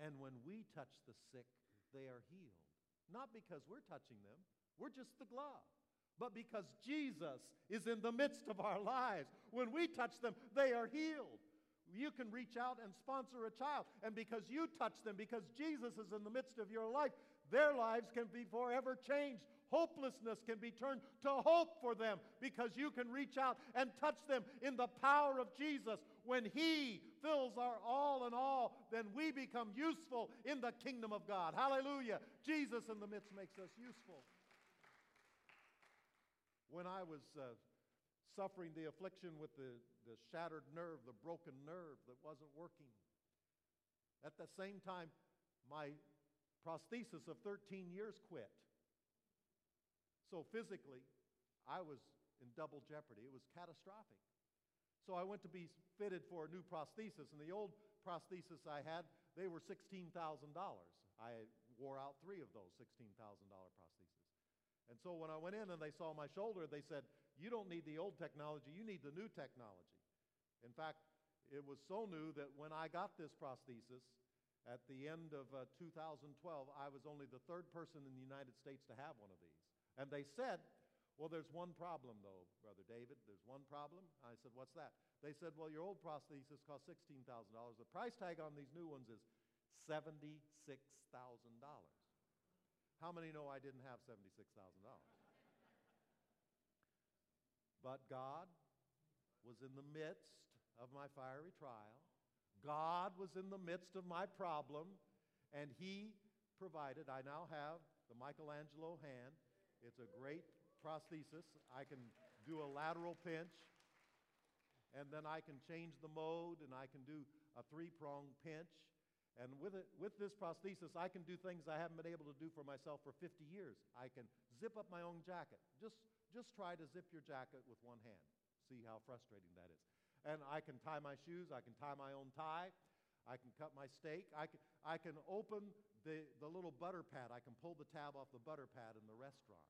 And when we touch the sick, they are healed. Not because we're touching them, we're just the glove. But because Jesus is in the midst of our lives, when we touch them, they are healed. You can reach out and sponsor a child, and because you touch them, because Jesus is in the midst of your life, their lives can be forever changed. Hopelessness can be turned to hope for them because you can reach out and touch them in the power of Jesus. When He fills our all in all, then we become useful in the kingdom of God. Hallelujah. Jesus in the midst makes us useful. When I was uh, suffering the affliction with the, the shattered nerve, the broken nerve that wasn't working, at the same time, my prosthesis of 13 years quit. So physically, I was in double jeopardy. It was catastrophic. So I went to be fitted for a new prosthesis, and the old prosthesis I had, they were $16,000. I wore out three of those $16,000 prostheses. And so when I went in and they saw my shoulder, they said, You don't need the old technology, you need the new technology. In fact, it was so new that when I got this prosthesis, at the end of uh, 2012, I was only the third person in the United States to have one of these. And they said, Well, there's one problem, though, Brother David. There's one problem. I said, What's that? They said, Well, your old prosthesis cost $16,000. The price tag on these new ones is $76,000. How many know I didn't have $76,000? but God was in the midst of my fiery trial. God was in the midst of my problem, and He provided. I now have the Michelangelo hand. It's a great prosthesis. I can do a lateral pinch, and then I can change the mode, and I can do a three prong pinch. And with, it, with this prosthesis, I can do things I haven't been able to do for myself for 50 years. I can zip up my own jacket. Just, just try to zip your jacket with one hand. See how frustrating that is. And I can tie my shoes, I can tie my own tie, I can cut my steak, I can, I can open the, the little butter pad, I can pull the tab off the butter pad in the restaurant.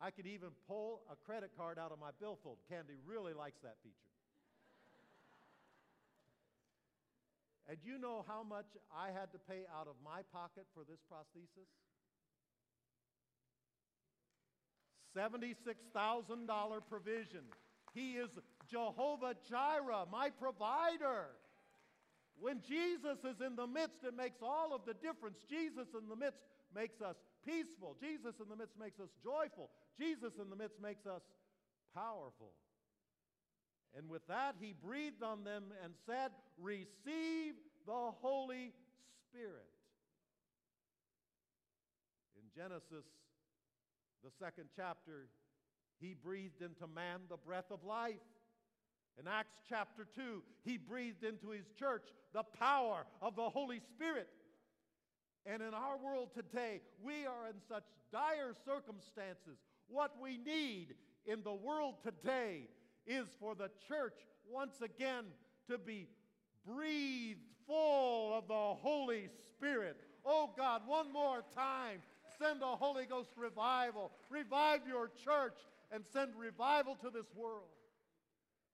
I can even pull a credit card out of my billfold. Candy really likes that feature. And you know how much I had to pay out of my pocket for this prosthesis? $76,000 provision. He is Jehovah Jireh, my provider. When Jesus is in the midst, it makes all of the difference. Jesus in the midst makes us peaceful. Jesus in the midst makes us joyful. Jesus in the midst makes us powerful. And with that, he breathed on them and said, Receive the Holy Spirit. In Genesis, the second chapter, he breathed into man the breath of life. In Acts chapter 2, he breathed into his church the power of the Holy Spirit. And in our world today, we are in such dire circumstances. What we need in the world today is for the church once again to be breathed full of the Holy Spirit. Oh God, one more time, send a Holy Ghost revival. Revive your church and send revival to this world.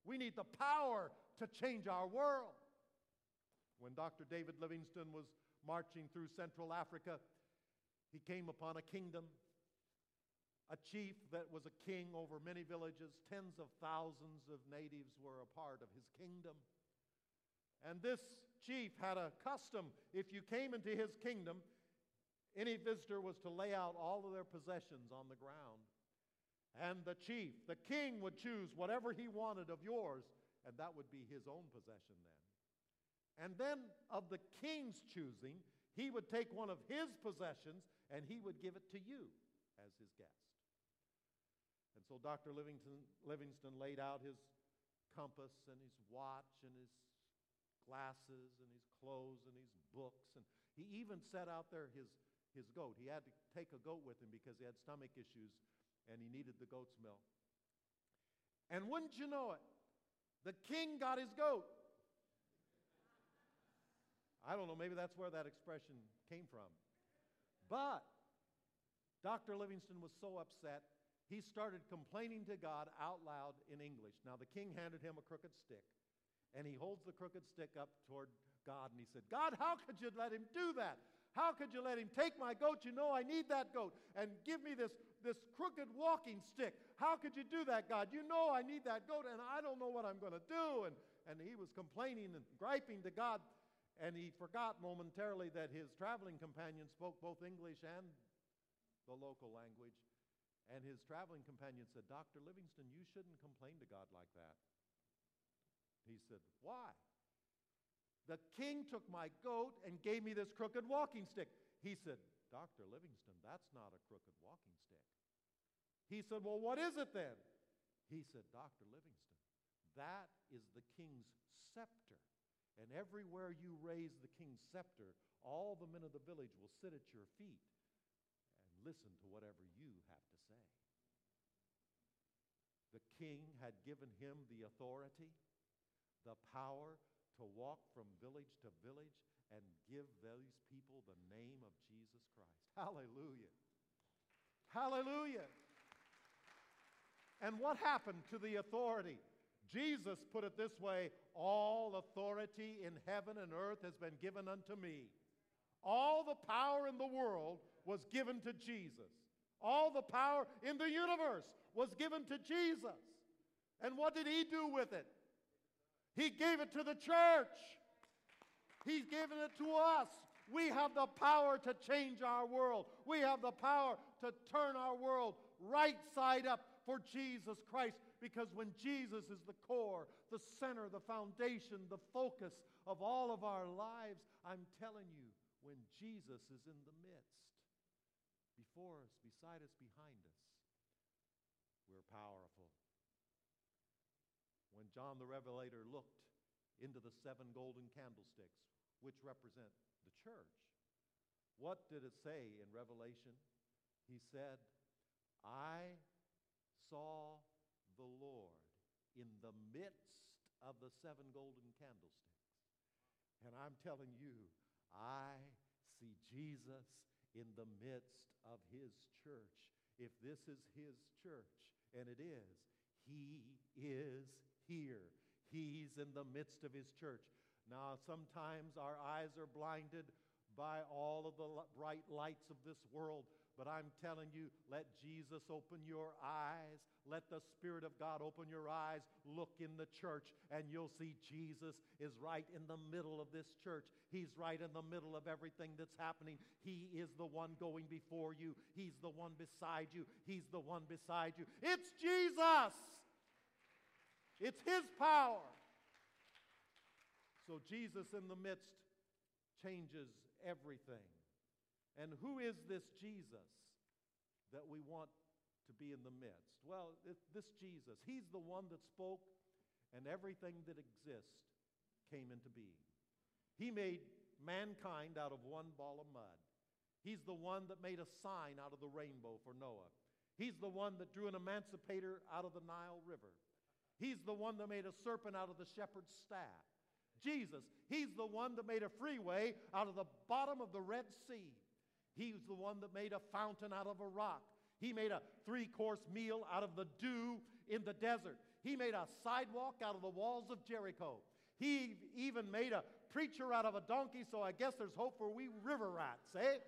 We need the power to change our world. When Dr. David Livingstone was marching through Central Africa, He came upon a kingdom, a chief that was a king over many villages. Tens of thousands of natives were a part of his kingdom. And this chief had a custom if you came into his kingdom, any visitor was to lay out all of their possessions on the ground. And the chief, the king, would choose whatever he wanted of yours, and that would be his own possession then. And then, of the king's choosing, he would take one of his possessions and he would give it to you as his guest. And so Dr. Livingstone, Livingstone laid out his compass and his watch and his glasses and his clothes and his books. And he even set out there his, his goat. He had to take a goat with him because he had stomach issues and he needed the goat's milk. And wouldn't you know it, the king got his goat. I don't know, maybe that's where that expression came from. But Dr. Livingstone was so upset, he started complaining to God out loud in English. Now, the king handed him a crooked stick, and he holds the crooked stick up toward God, and he said, God, how could you let him do that? How could you let him take my goat? You know I need that goat. And give me this, this crooked walking stick. How could you do that, God? You know I need that goat, and I don't know what I'm going to do. And, and he was complaining and griping to God. And he forgot momentarily that his traveling companion spoke both English and the local language. And his traveling companion said, Dr. Livingstone, you shouldn't complain to God like that. He said, Why? The king took my goat and gave me this crooked walking stick. He said, Dr. Livingstone, that's not a crooked walking stick. He said, Well, what is it then? He said, Dr. Livingstone, that is the king's scepter. And everywhere you raise the king's scepter, all the men of the village will sit at your feet and listen to whatever you have to say. The king had given him the authority, the power to walk from village to village and give those people the name of Jesus Christ. Hallelujah. Hallelujah. And what happened to the authority? Jesus put it this way All authority in heaven and earth has been given unto me. All the power in the world was given to Jesus. All the power in the universe was given to Jesus. And what did he do with it? He gave it to the church. He's given it to us. We have the power to change our world. We have the power to turn our world right side up for Jesus Christ because when Jesus is the core, the center, the foundation, the focus of all of our lives, I'm telling you, when Jesus is in the midst, before us, beside us, behind us, we're powerful. John the Revelator looked into the seven golden candlesticks, which represent the church, what did it say in Revelation? He said, I saw the Lord in the midst of the seven golden candlesticks. And I'm telling you, I see Jesus in the midst of his church. If this is his church, and it is, he is here. He's in the midst of his church. Now, sometimes our eyes are blinded by all of the bright lights of this world, but I'm telling you, let Jesus open your eyes. Let the Spirit of God open your eyes. Look in the church, and you'll see Jesus is right in the middle of this church. He's right in the middle of everything that's happening. He is the one going before you, He's the one beside you, He's the one beside you. It's Jesus, it's His power. So, Jesus in the midst changes everything. And who is this Jesus that we want to be in the midst? Well, this Jesus, he's the one that spoke, and everything that exists came into being. He made mankind out of one ball of mud. He's the one that made a sign out of the rainbow for Noah. He's the one that drew an emancipator out of the Nile River. He's the one that made a serpent out of the shepherd's staff. Jesus, He's the one that made a freeway out of the bottom of the Red Sea. He's the one that made a fountain out of a rock. He made a three course meal out of the dew in the desert. He made a sidewalk out of the walls of Jericho. He even made a preacher out of a donkey, so I guess there's hope for we river rats, eh?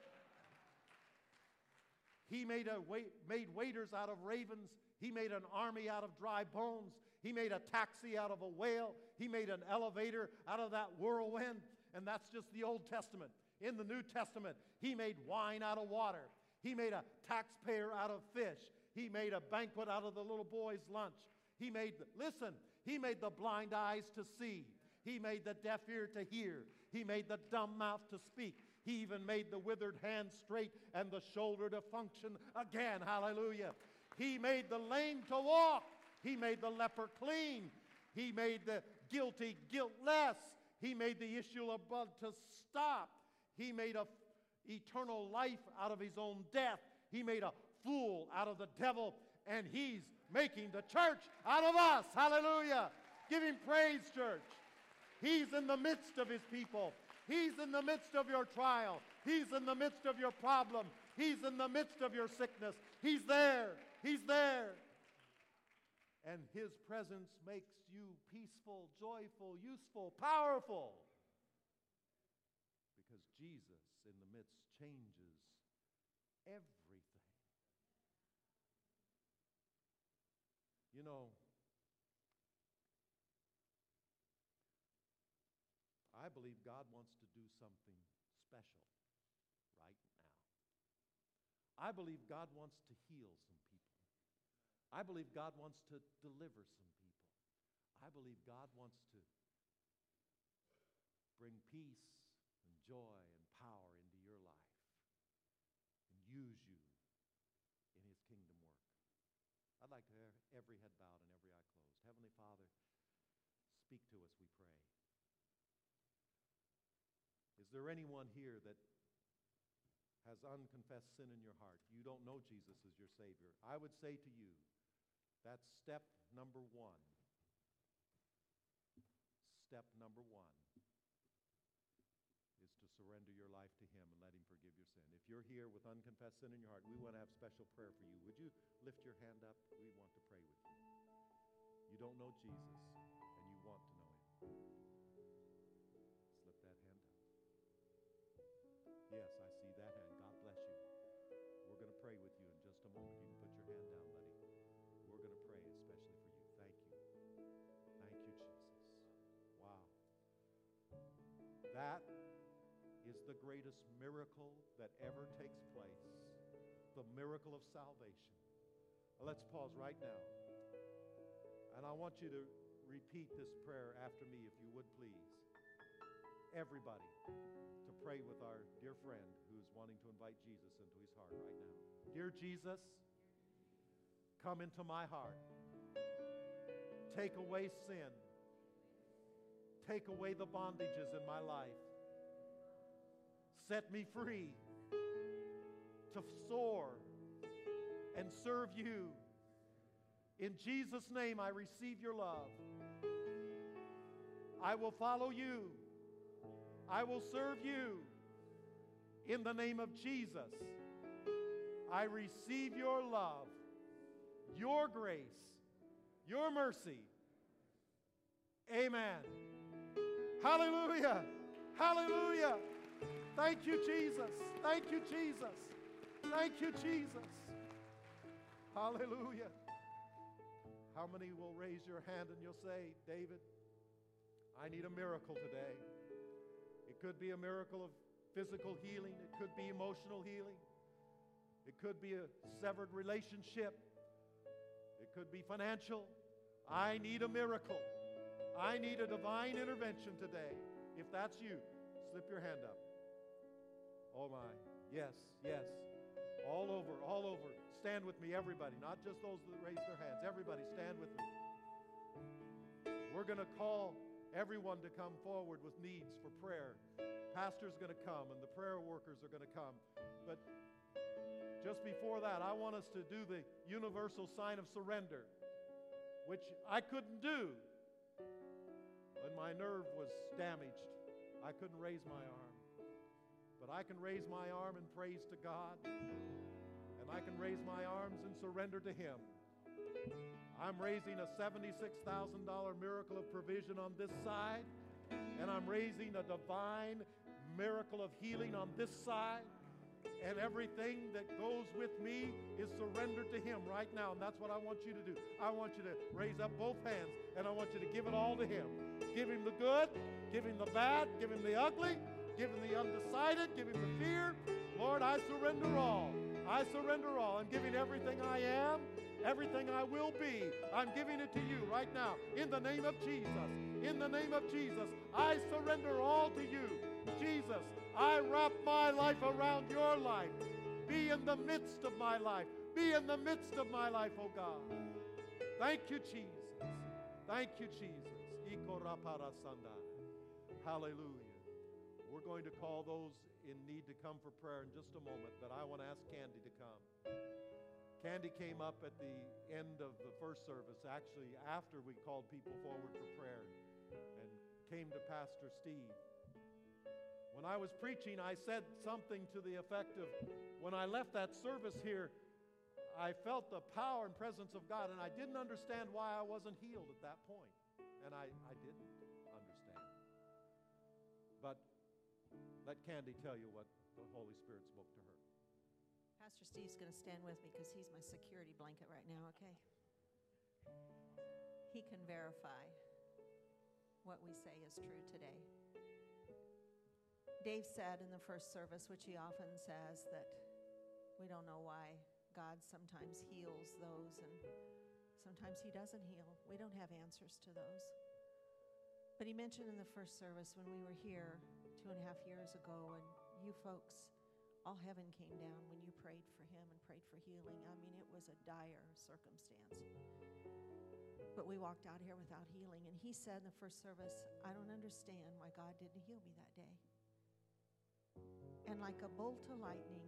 He made, a wait, made waiters out of ravens. He made an army out of dry bones. He made a taxi out of a whale. He made an elevator out of that whirlwind. And that's just the Old Testament. In the New Testament, He made wine out of water. He made a taxpayer out of fish. He made a banquet out of the little boy's lunch. He made, listen, He made the blind eyes to see. He made the deaf ear to hear. He made the dumb mouth to speak. He even made the withered hand straight and the shoulder to function again. Hallelujah. He made the lame to walk. He made the leper clean. He made the guilty guiltless. He made the issue of blood to stop. He made a eternal life out of his own death. He made a fool out of the devil, and he's making the church out of us. Hallelujah. Give him praise, church. He's in the midst of his people. He's in the midst of your trial. He's in the midst of your problem. He's in the midst of your sickness. He's there. He's there. And his presence makes you peaceful, joyful, useful, powerful. Because Jesus in the midst changes everything. You know, I believe God wants to do something special right now. I believe God wants to heal. I believe God wants to deliver some people. I believe God wants to bring peace and joy and power into your life and use you in his kingdom work. I'd like to have every head bowed and every eye closed. Heavenly Father, speak to us, we pray. Is there anyone here that has unconfessed sin in your heart? You don't know Jesus as your Savior. I would say to you, that's step number one. Step number one is to surrender your life to Him and let Him forgive your sin. If you're here with unconfessed sin in your heart, we want to have special prayer for you. Would you lift your hand up? We want to pray with you. You don't know Jesus and you want to know Him. Slip that hand up. Yes, I That is the greatest miracle that ever takes place the miracle of salvation. Let's pause right now. And I want you to repeat this prayer after me, if you would please. Everybody, to pray with our dear friend who's wanting to invite Jesus into his heart right now. Dear Jesus, come into my heart. Take away sin. Take away the bondages in my life. Set me free to soar and serve you. In Jesus' name, I receive your love. I will follow you. I will serve you. In the name of Jesus, I receive your love, your grace, your mercy. Amen. Hallelujah. Hallelujah. Thank you, Jesus. Thank you, Jesus. Thank you, Jesus. Hallelujah. How many will raise your hand and you'll say, David, I need a miracle today? It could be a miracle of physical healing, it could be emotional healing, it could be a severed relationship, it could be financial. I need a miracle. I need a divine intervention today. If that's you, slip your hand up. Oh my. Yes, yes. All over, all over. Stand with me, everybody, not just those that raise their hands. Everybody, stand with me. We're going to call everyone to come forward with needs for prayer. Pastor's going to come, and the prayer workers are going to come. But just before that, I want us to do the universal sign of surrender, which I couldn't do when my nerve was damaged. I couldn't raise my arm. But I can raise my arm in praise to God, and I can raise my arms in surrender to Him. I'm raising a $76,000 miracle of provision on this side, and I'm raising a divine miracle of healing on this side. And everything that goes with me is surrendered to Him right now. And that's what I want you to do. I want you to raise up both hands and I want you to give it all to Him. Give Him the good, give Him the bad, give Him the ugly, give Him the undecided, give Him the fear. Lord, I surrender all. I surrender all. I'm giving everything I am, everything I will be. I'm giving it to you right now in the name of Jesus. In the name of Jesus, I surrender all to you. Jesus, I wrap my life around your life. Be in the midst of my life. Be in the midst of my life, oh God. Thank you, Jesus. Thank you, Jesus. Hallelujah. We're going to call those in need to come for prayer in just a moment, but I want to ask Candy to come. Candy came up at the end of the first service, actually, after we called people forward for prayer, and came to Pastor Steve. When I was preaching, I said something to the effect of when I left that service here, I felt the power and presence of God, and I didn't understand why I wasn't healed at that point. And I, I didn't understand. But let Candy tell you what the Holy Spirit spoke to her. Pastor Steve's going to stand with me because he's my security blanket right now, okay? He can verify what we say is true today. Dave said in the first service, which he often says, that we don't know why God sometimes heals those and sometimes he doesn't heal. We don't have answers to those. But he mentioned in the first service when we were here two and a half years ago, and you folks, all heaven came down when you prayed for him and prayed for healing. I mean, it was a dire circumstance. But we walked out here without healing. And he said in the first service, I don't understand why God didn't heal me that day. And like a bolt of lightning,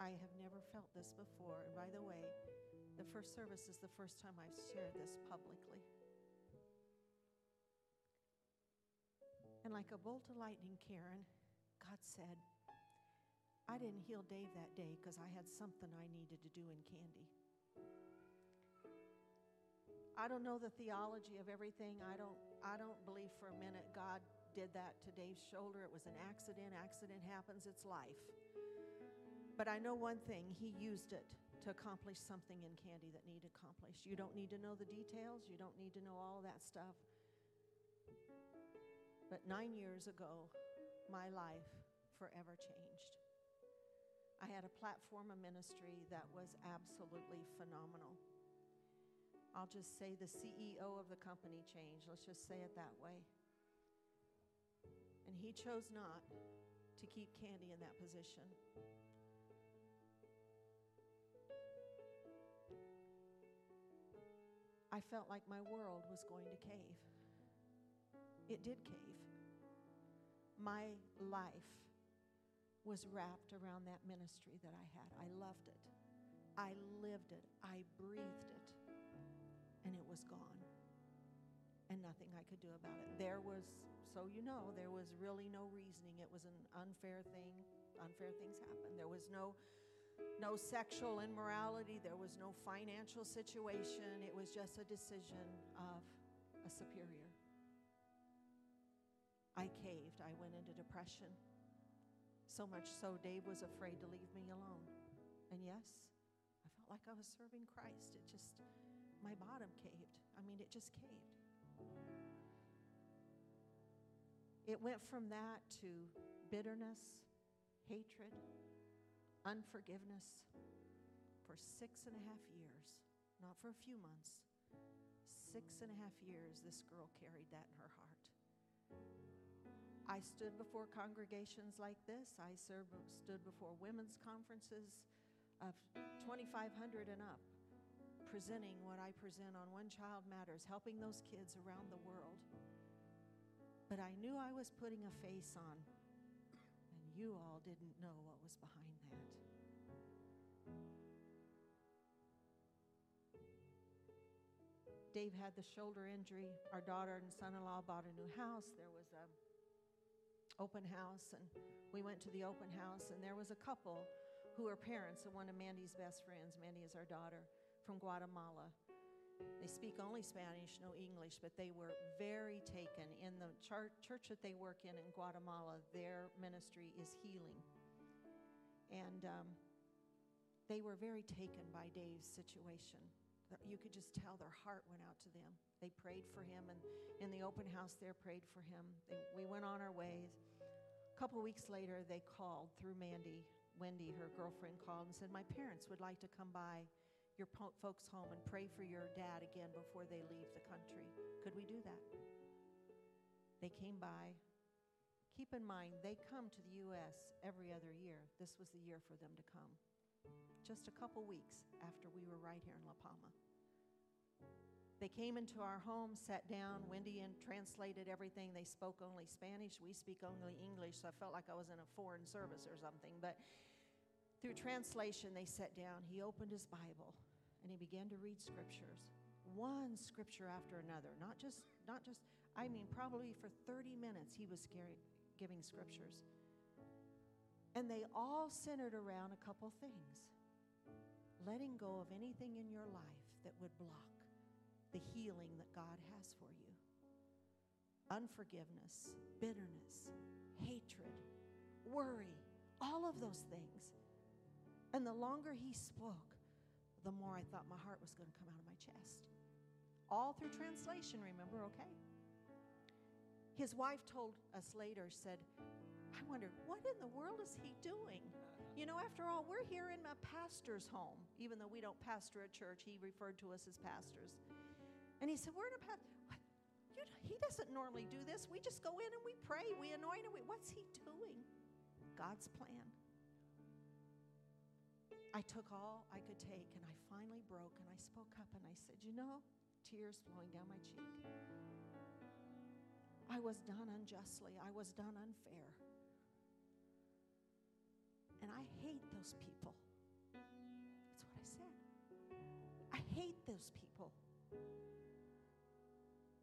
I have never felt this before. And by the way, the first service is the first time I've shared this publicly. And like a bolt of lightning, Karen, God said, I didn't heal Dave that day because I had something I needed to do in Candy. I don't know the theology of everything. I don't I don't believe for a minute God did that to Dave's shoulder. It was an accident. Accident happens. It's life. But I know one thing, he used it to accomplish something in Candy that needed accomplished. You don't need to know the details. You don't need to know all that stuff. But nine years ago, my life forever changed. I had a platform of ministry that was absolutely phenomenal. I'll just say the CEO of the company changed. Let's just say it that way. And he chose not to keep Candy in that position. I felt like my world was going to cave. It did cave. My life was wrapped around that ministry that I had. I loved it. I lived it. I breathed it. And it was gone. And nothing I could do about it. There was, so you know, there was really no reasoning. It was an unfair thing. Unfair things happen. There was no no sexual immorality, there was no financial situation. It was just a decision of a superior. I caved. I went into depression. So much so, Dave was afraid to leave me alone. And yes, I felt like I was serving Christ. It just, my bottom caved. I mean, it just caved. It went from that to bitterness, hatred, unforgiveness for six and a half years, not for a few months. Six and a half years, this girl carried that in her heart. I stood before congregations like this. I served, stood before women's conferences of 2,500 and up, presenting what I present on One Child Matters, helping those kids around the world. But I knew I was putting a face on, and you all didn't know what was behind that. Dave had the shoulder injury. Our daughter and son-in-law bought a new house. There was a open house, and we went to the open house, and there was a couple who are parents of one of Mandy's best friends. Mandy is our daughter from Guatemala. They speak only Spanish, no English, but they were very taken. In the church that they work in in Guatemala, their ministry is healing. And um, they were very taken by Dave's situation. You could just tell their heart went out to them. They prayed for him, and in the open house there, prayed for him. They, we went on our ways. A couple weeks later, they called through Mandy. Wendy, her girlfriend, called and said, My parents would like to come by your folks' home and pray for your dad again before they leave the country. Could we do that? They came by. Keep in mind, they come to the U.S. every other year. This was the year for them to come. Just a couple weeks after we were right here in La Palma. They came into our home, sat down. Wendy and translated everything. They spoke only Spanish. We speak only English, so I felt like I was in a foreign service or something. But through translation, they sat down. He opened his Bible and he began to read scriptures, one scripture after another. Not just, not just. I mean, probably for 30 minutes he was giving scriptures, and they all centered around a couple things: letting go of anything in your life that would block the healing that God has for you. Unforgiveness, bitterness, hatred, worry, all of those things. And the longer he spoke, the more I thought my heart was going to come out of my chest. All through translation, remember, okay? His wife told us later, said, I wonder, what in the world is he doing? You know, after all, we're here in a pastor's home. Even though we don't pastor a church, he referred to us as pastors. And he said, We're in a pastor. He doesn't normally do this. We just go in and we pray, we anoint him. What's he doing? God's plan. I took all I could take and I finally broke and I spoke up and I said, You know, tears flowing down my cheek. I was done unjustly, I was done unfair. And I hate those people. That's what I said. I hate those people.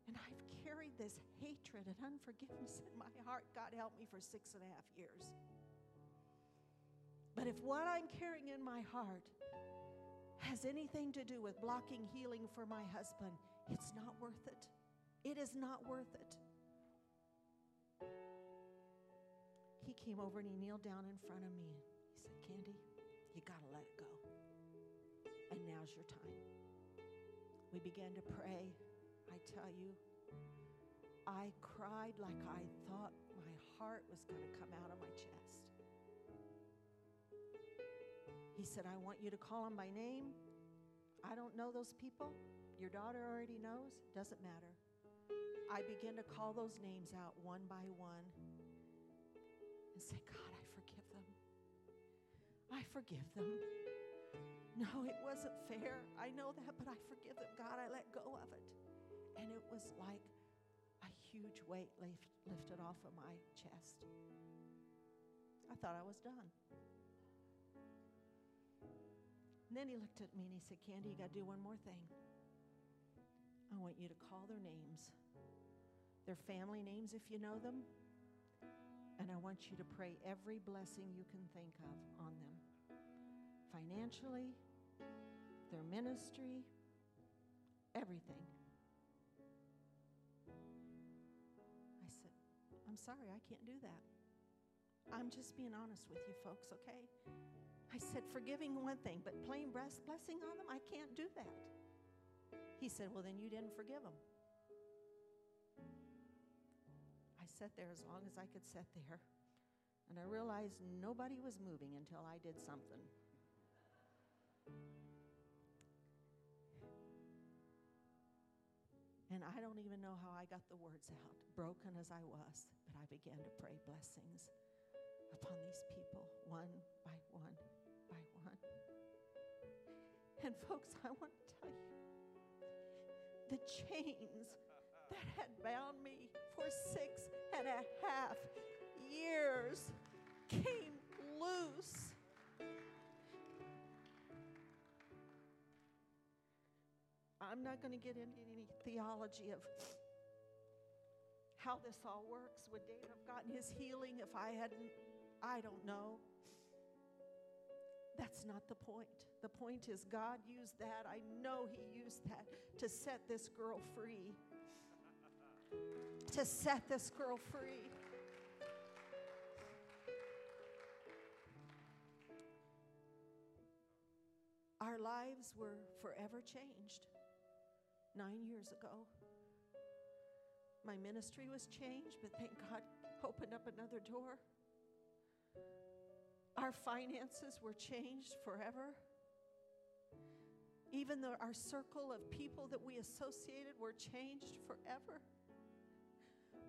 And I've carried this hatred and unforgiveness in my heart. God help me for six and a half years. But if what I'm carrying in my heart has anything to do with blocking healing for my husband, it's not worth it. It is not worth it. He came over and he kneeled down in front of me. He said, Candy, you got to let it go. And now's your time. We began to pray. I tell you, I cried like I thought my heart was going to come out of my chest. He said, I want you to call them by name. I don't know those people. Your daughter already knows. Doesn't matter. I began to call those names out one by one and say, God, I forgive them. I forgive them. No, it wasn't fair. I know that, but I forgive them. God, I let go of it. And it was like a huge weight lift, lifted off of my chest. I thought I was done. And then he looked at me and he said, Candy, you got to do one more thing. I want you to call their names, their family names if you know them, and I want you to pray every blessing you can think of on them financially, their ministry, everything. I said, I'm sorry, I can't do that. I'm just being honest with you folks, okay? I said, forgiving one thing, but plain breast blessing on them, I can't do that. He said, Well, then you didn't forgive them. I sat there as long as I could sit there, and I realized nobody was moving until I did something. And I don't even know how I got the words out, broken as I was, but I began to pray blessings upon these people, one by one by one. And, folks, I want to tell you the chains that had bound me for six and a half years came loose. I'm not going to get into any theology of how this all works. Would David have gotten his healing if I hadn't? I don't know. That's not the point. The point is, God used that. I know He used that to set this girl free. to set this girl free. our lives were forever changed nine years ago. My ministry was changed, but thank God opened up another door. Our finances were changed forever. Even though our circle of people that we associated were changed forever.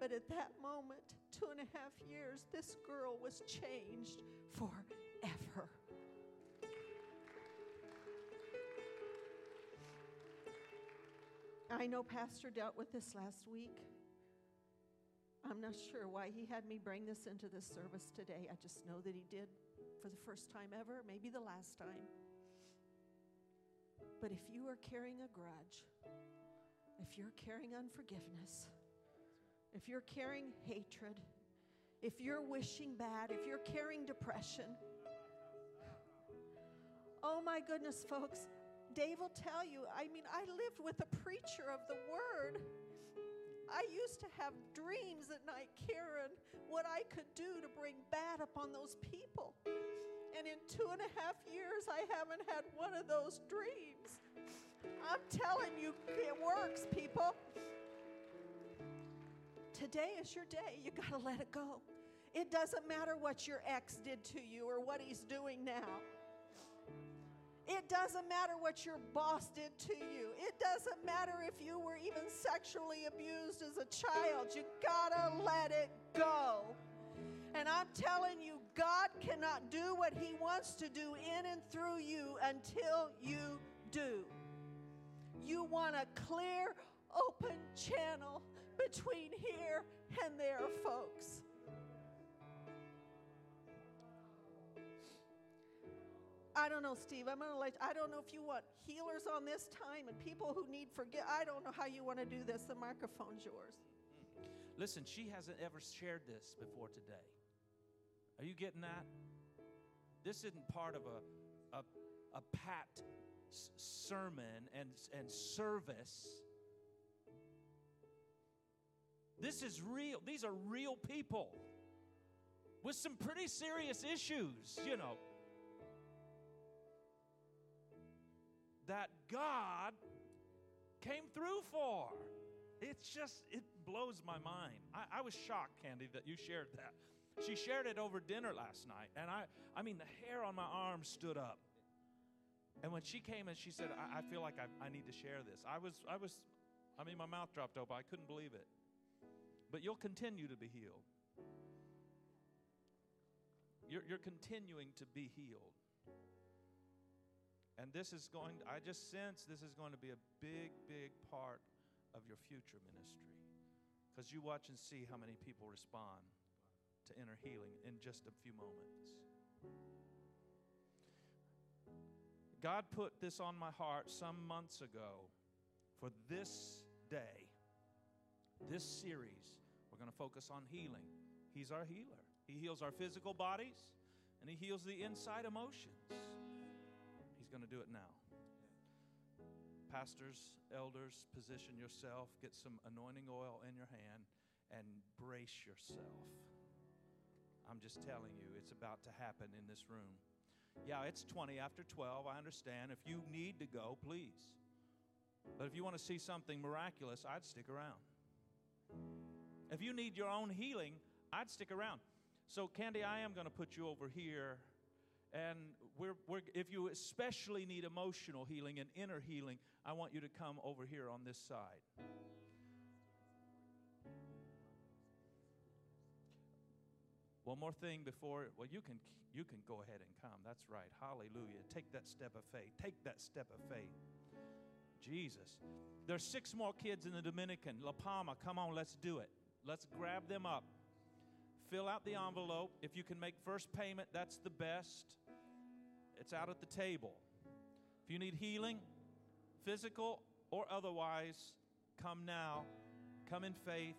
But at that moment, two and a half years, this girl was changed forever. I know Pastor dealt with this last week. I'm not sure why he had me bring this into this service today. I just know that he did for the first time ever, maybe the last time. But if you are carrying a grudge, if you're carrying unforgiveness, if you're carrying hatred, if you're wishing bad, if you're carrying depression, oh my goodness, folks, Dave will tell you. I mean, I lived with a preacher of the word. I used to have dreams at night, Karen, what I could do to bring bad upon those people. And in two and a half years, I haven't had one of those dreams. I'm telling you, it works, people. Today is your day. You got to let it go. It doesn't matter what your ex did to you or what he's doing now. It doesn't matter what your boss did to you. It doesn't matter if you were even sexually abused as a child. You gotta let it go. And I'm telling you, God cannot do what He wants to do in and through you until you do. You want a clear, open channel between here and there, folks. I don't know, Steve. I'm gonna let. I don't know if you want healers on this time and people who need forgive. I don't know how you want to do this. The microphone's yours. Mm-hmm. Listen, she hasn't ever shared this before today. Are you getting that? This isn't part of a, a, a pat s- sermon and, and service. This is real. These are real people with some pretty serious issues, you know. That God came through for. It's just, it blows my mind. I, I, was shocked, Candy, that you shared that. She shared it over dinner last night, and I, I mean, the hair on my arm stood up. And when she came and she said, I, I feel like I, I need to share this, I was, I was, I mean, my mouth dropped open. I couldn't believe it. But you'll continue to be healed. You're, you're continuing to be healed. And this is going, I just sense this is going to be a big, big part of your future ministry. Because you watch and see how many people respond to inner healing in just a few moments. God put this on my heart some months ago for this day, this series. We're going to focus on healing. He's our healer. He heals our physical bodies and He heals the inside emotions going to do it now. Pastors, elders, position yourself, get some anointing oil in your hand, and brace yourself. I'm just telling you, it's about to happen in this room. Yeah, it's 20 after 12. I understand. If you need to go, please. But if you want to see something miraculous, I'd stick around. If you need your own healing, I'd stick around. So, Candy, I am going to put you over here and we're, we're, if you especially need emotional healing and inner healing, I want you to come over here on this side. One more thing before, well, you can, you can go ahead and come. That's right. Hallelujah. Take that step of faith. Take that step of faith. Jesus. There's six more kids in the Dominican. La Palma, come on, let's do it. Let's grab them up. Fill out the envelope. If you can make first payment, that's the best. It's out at the table. If you need healing, physical or otherwise, come now. Come in faith.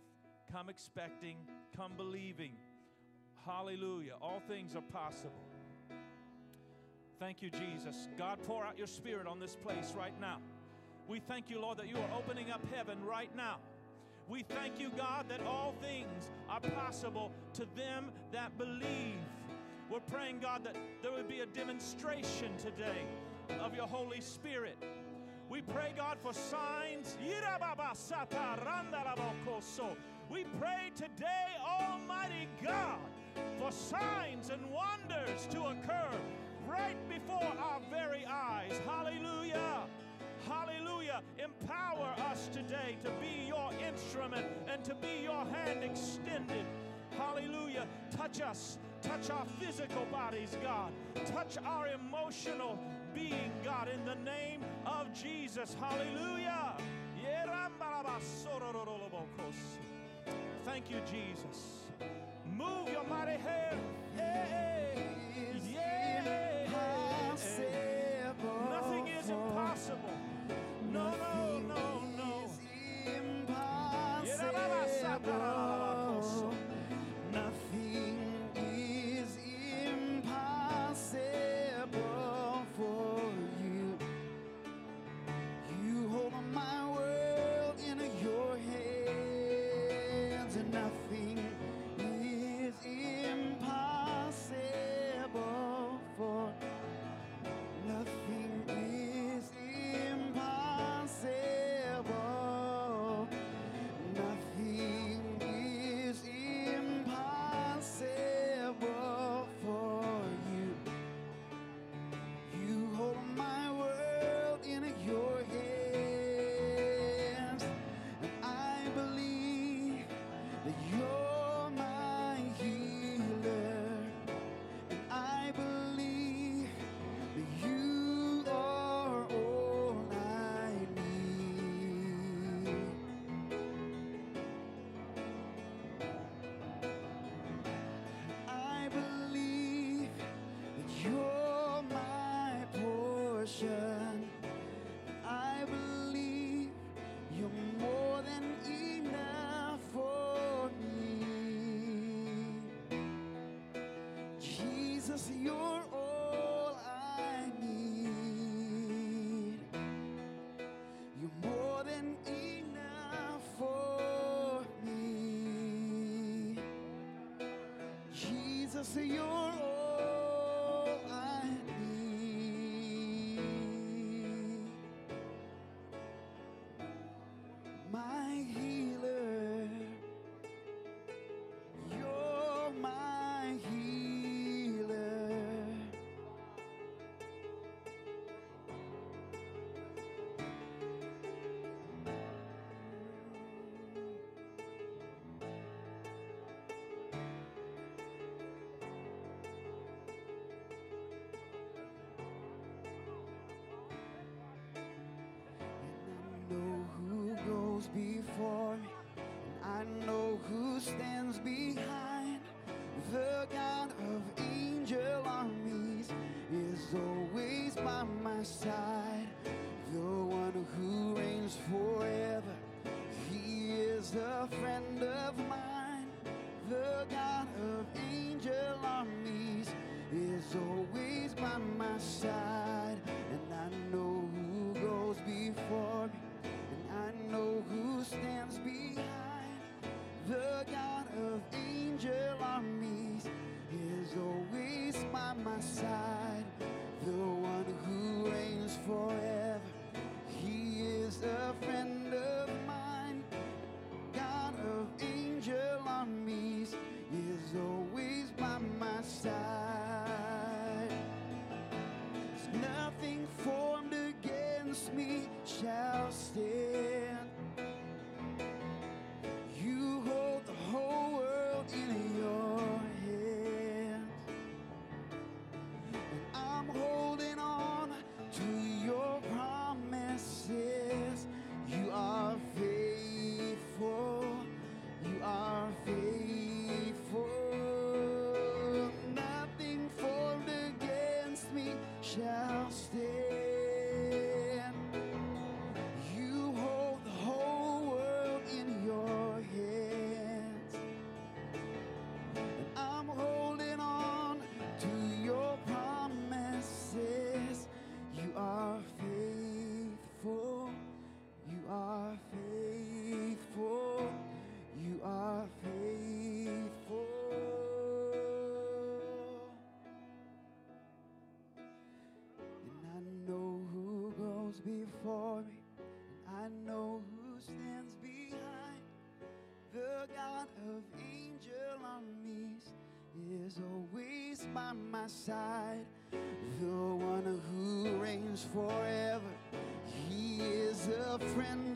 Come expecting. Come believing. Hallelujah. All things are possible. Thank you, Jesus. God, pour out your spirit on this place right now. We thank you, Lord, that you are opening up heaven right now. We thank you, God, that all things are possible to them that believe. We're praying, God, that there would be a demonstration today of your Holy Spirit. We pray, God, for signs. We pray today, Almighty God, for signs and wonders to occur right before our very eyes. Hallelujah. Hallelujah. Empower us today to be your instrument and to be your hand extended. Hallelujah. Touch us Touch our physical bodies, God. Touch our emotional being, God, in the name of Jesus. Hallelujah. Thank you, Jesus. Move your mighty hand. Yeah. Nothing is impossible. No, no, no, no. gracias Señor. stands before me, I know who stands behind. my side, the one who reigns forever. He is a friend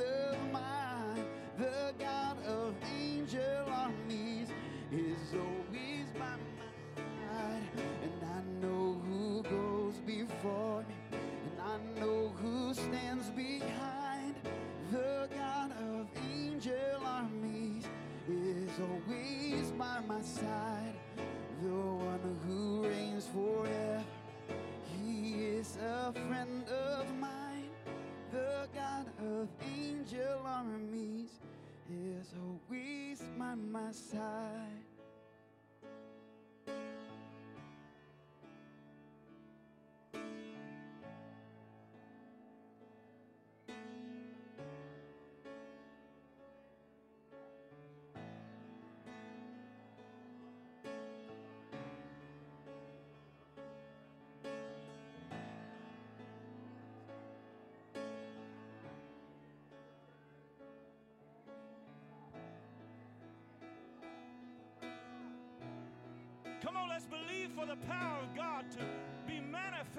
Come on, let's believe for the power of God to be manifest.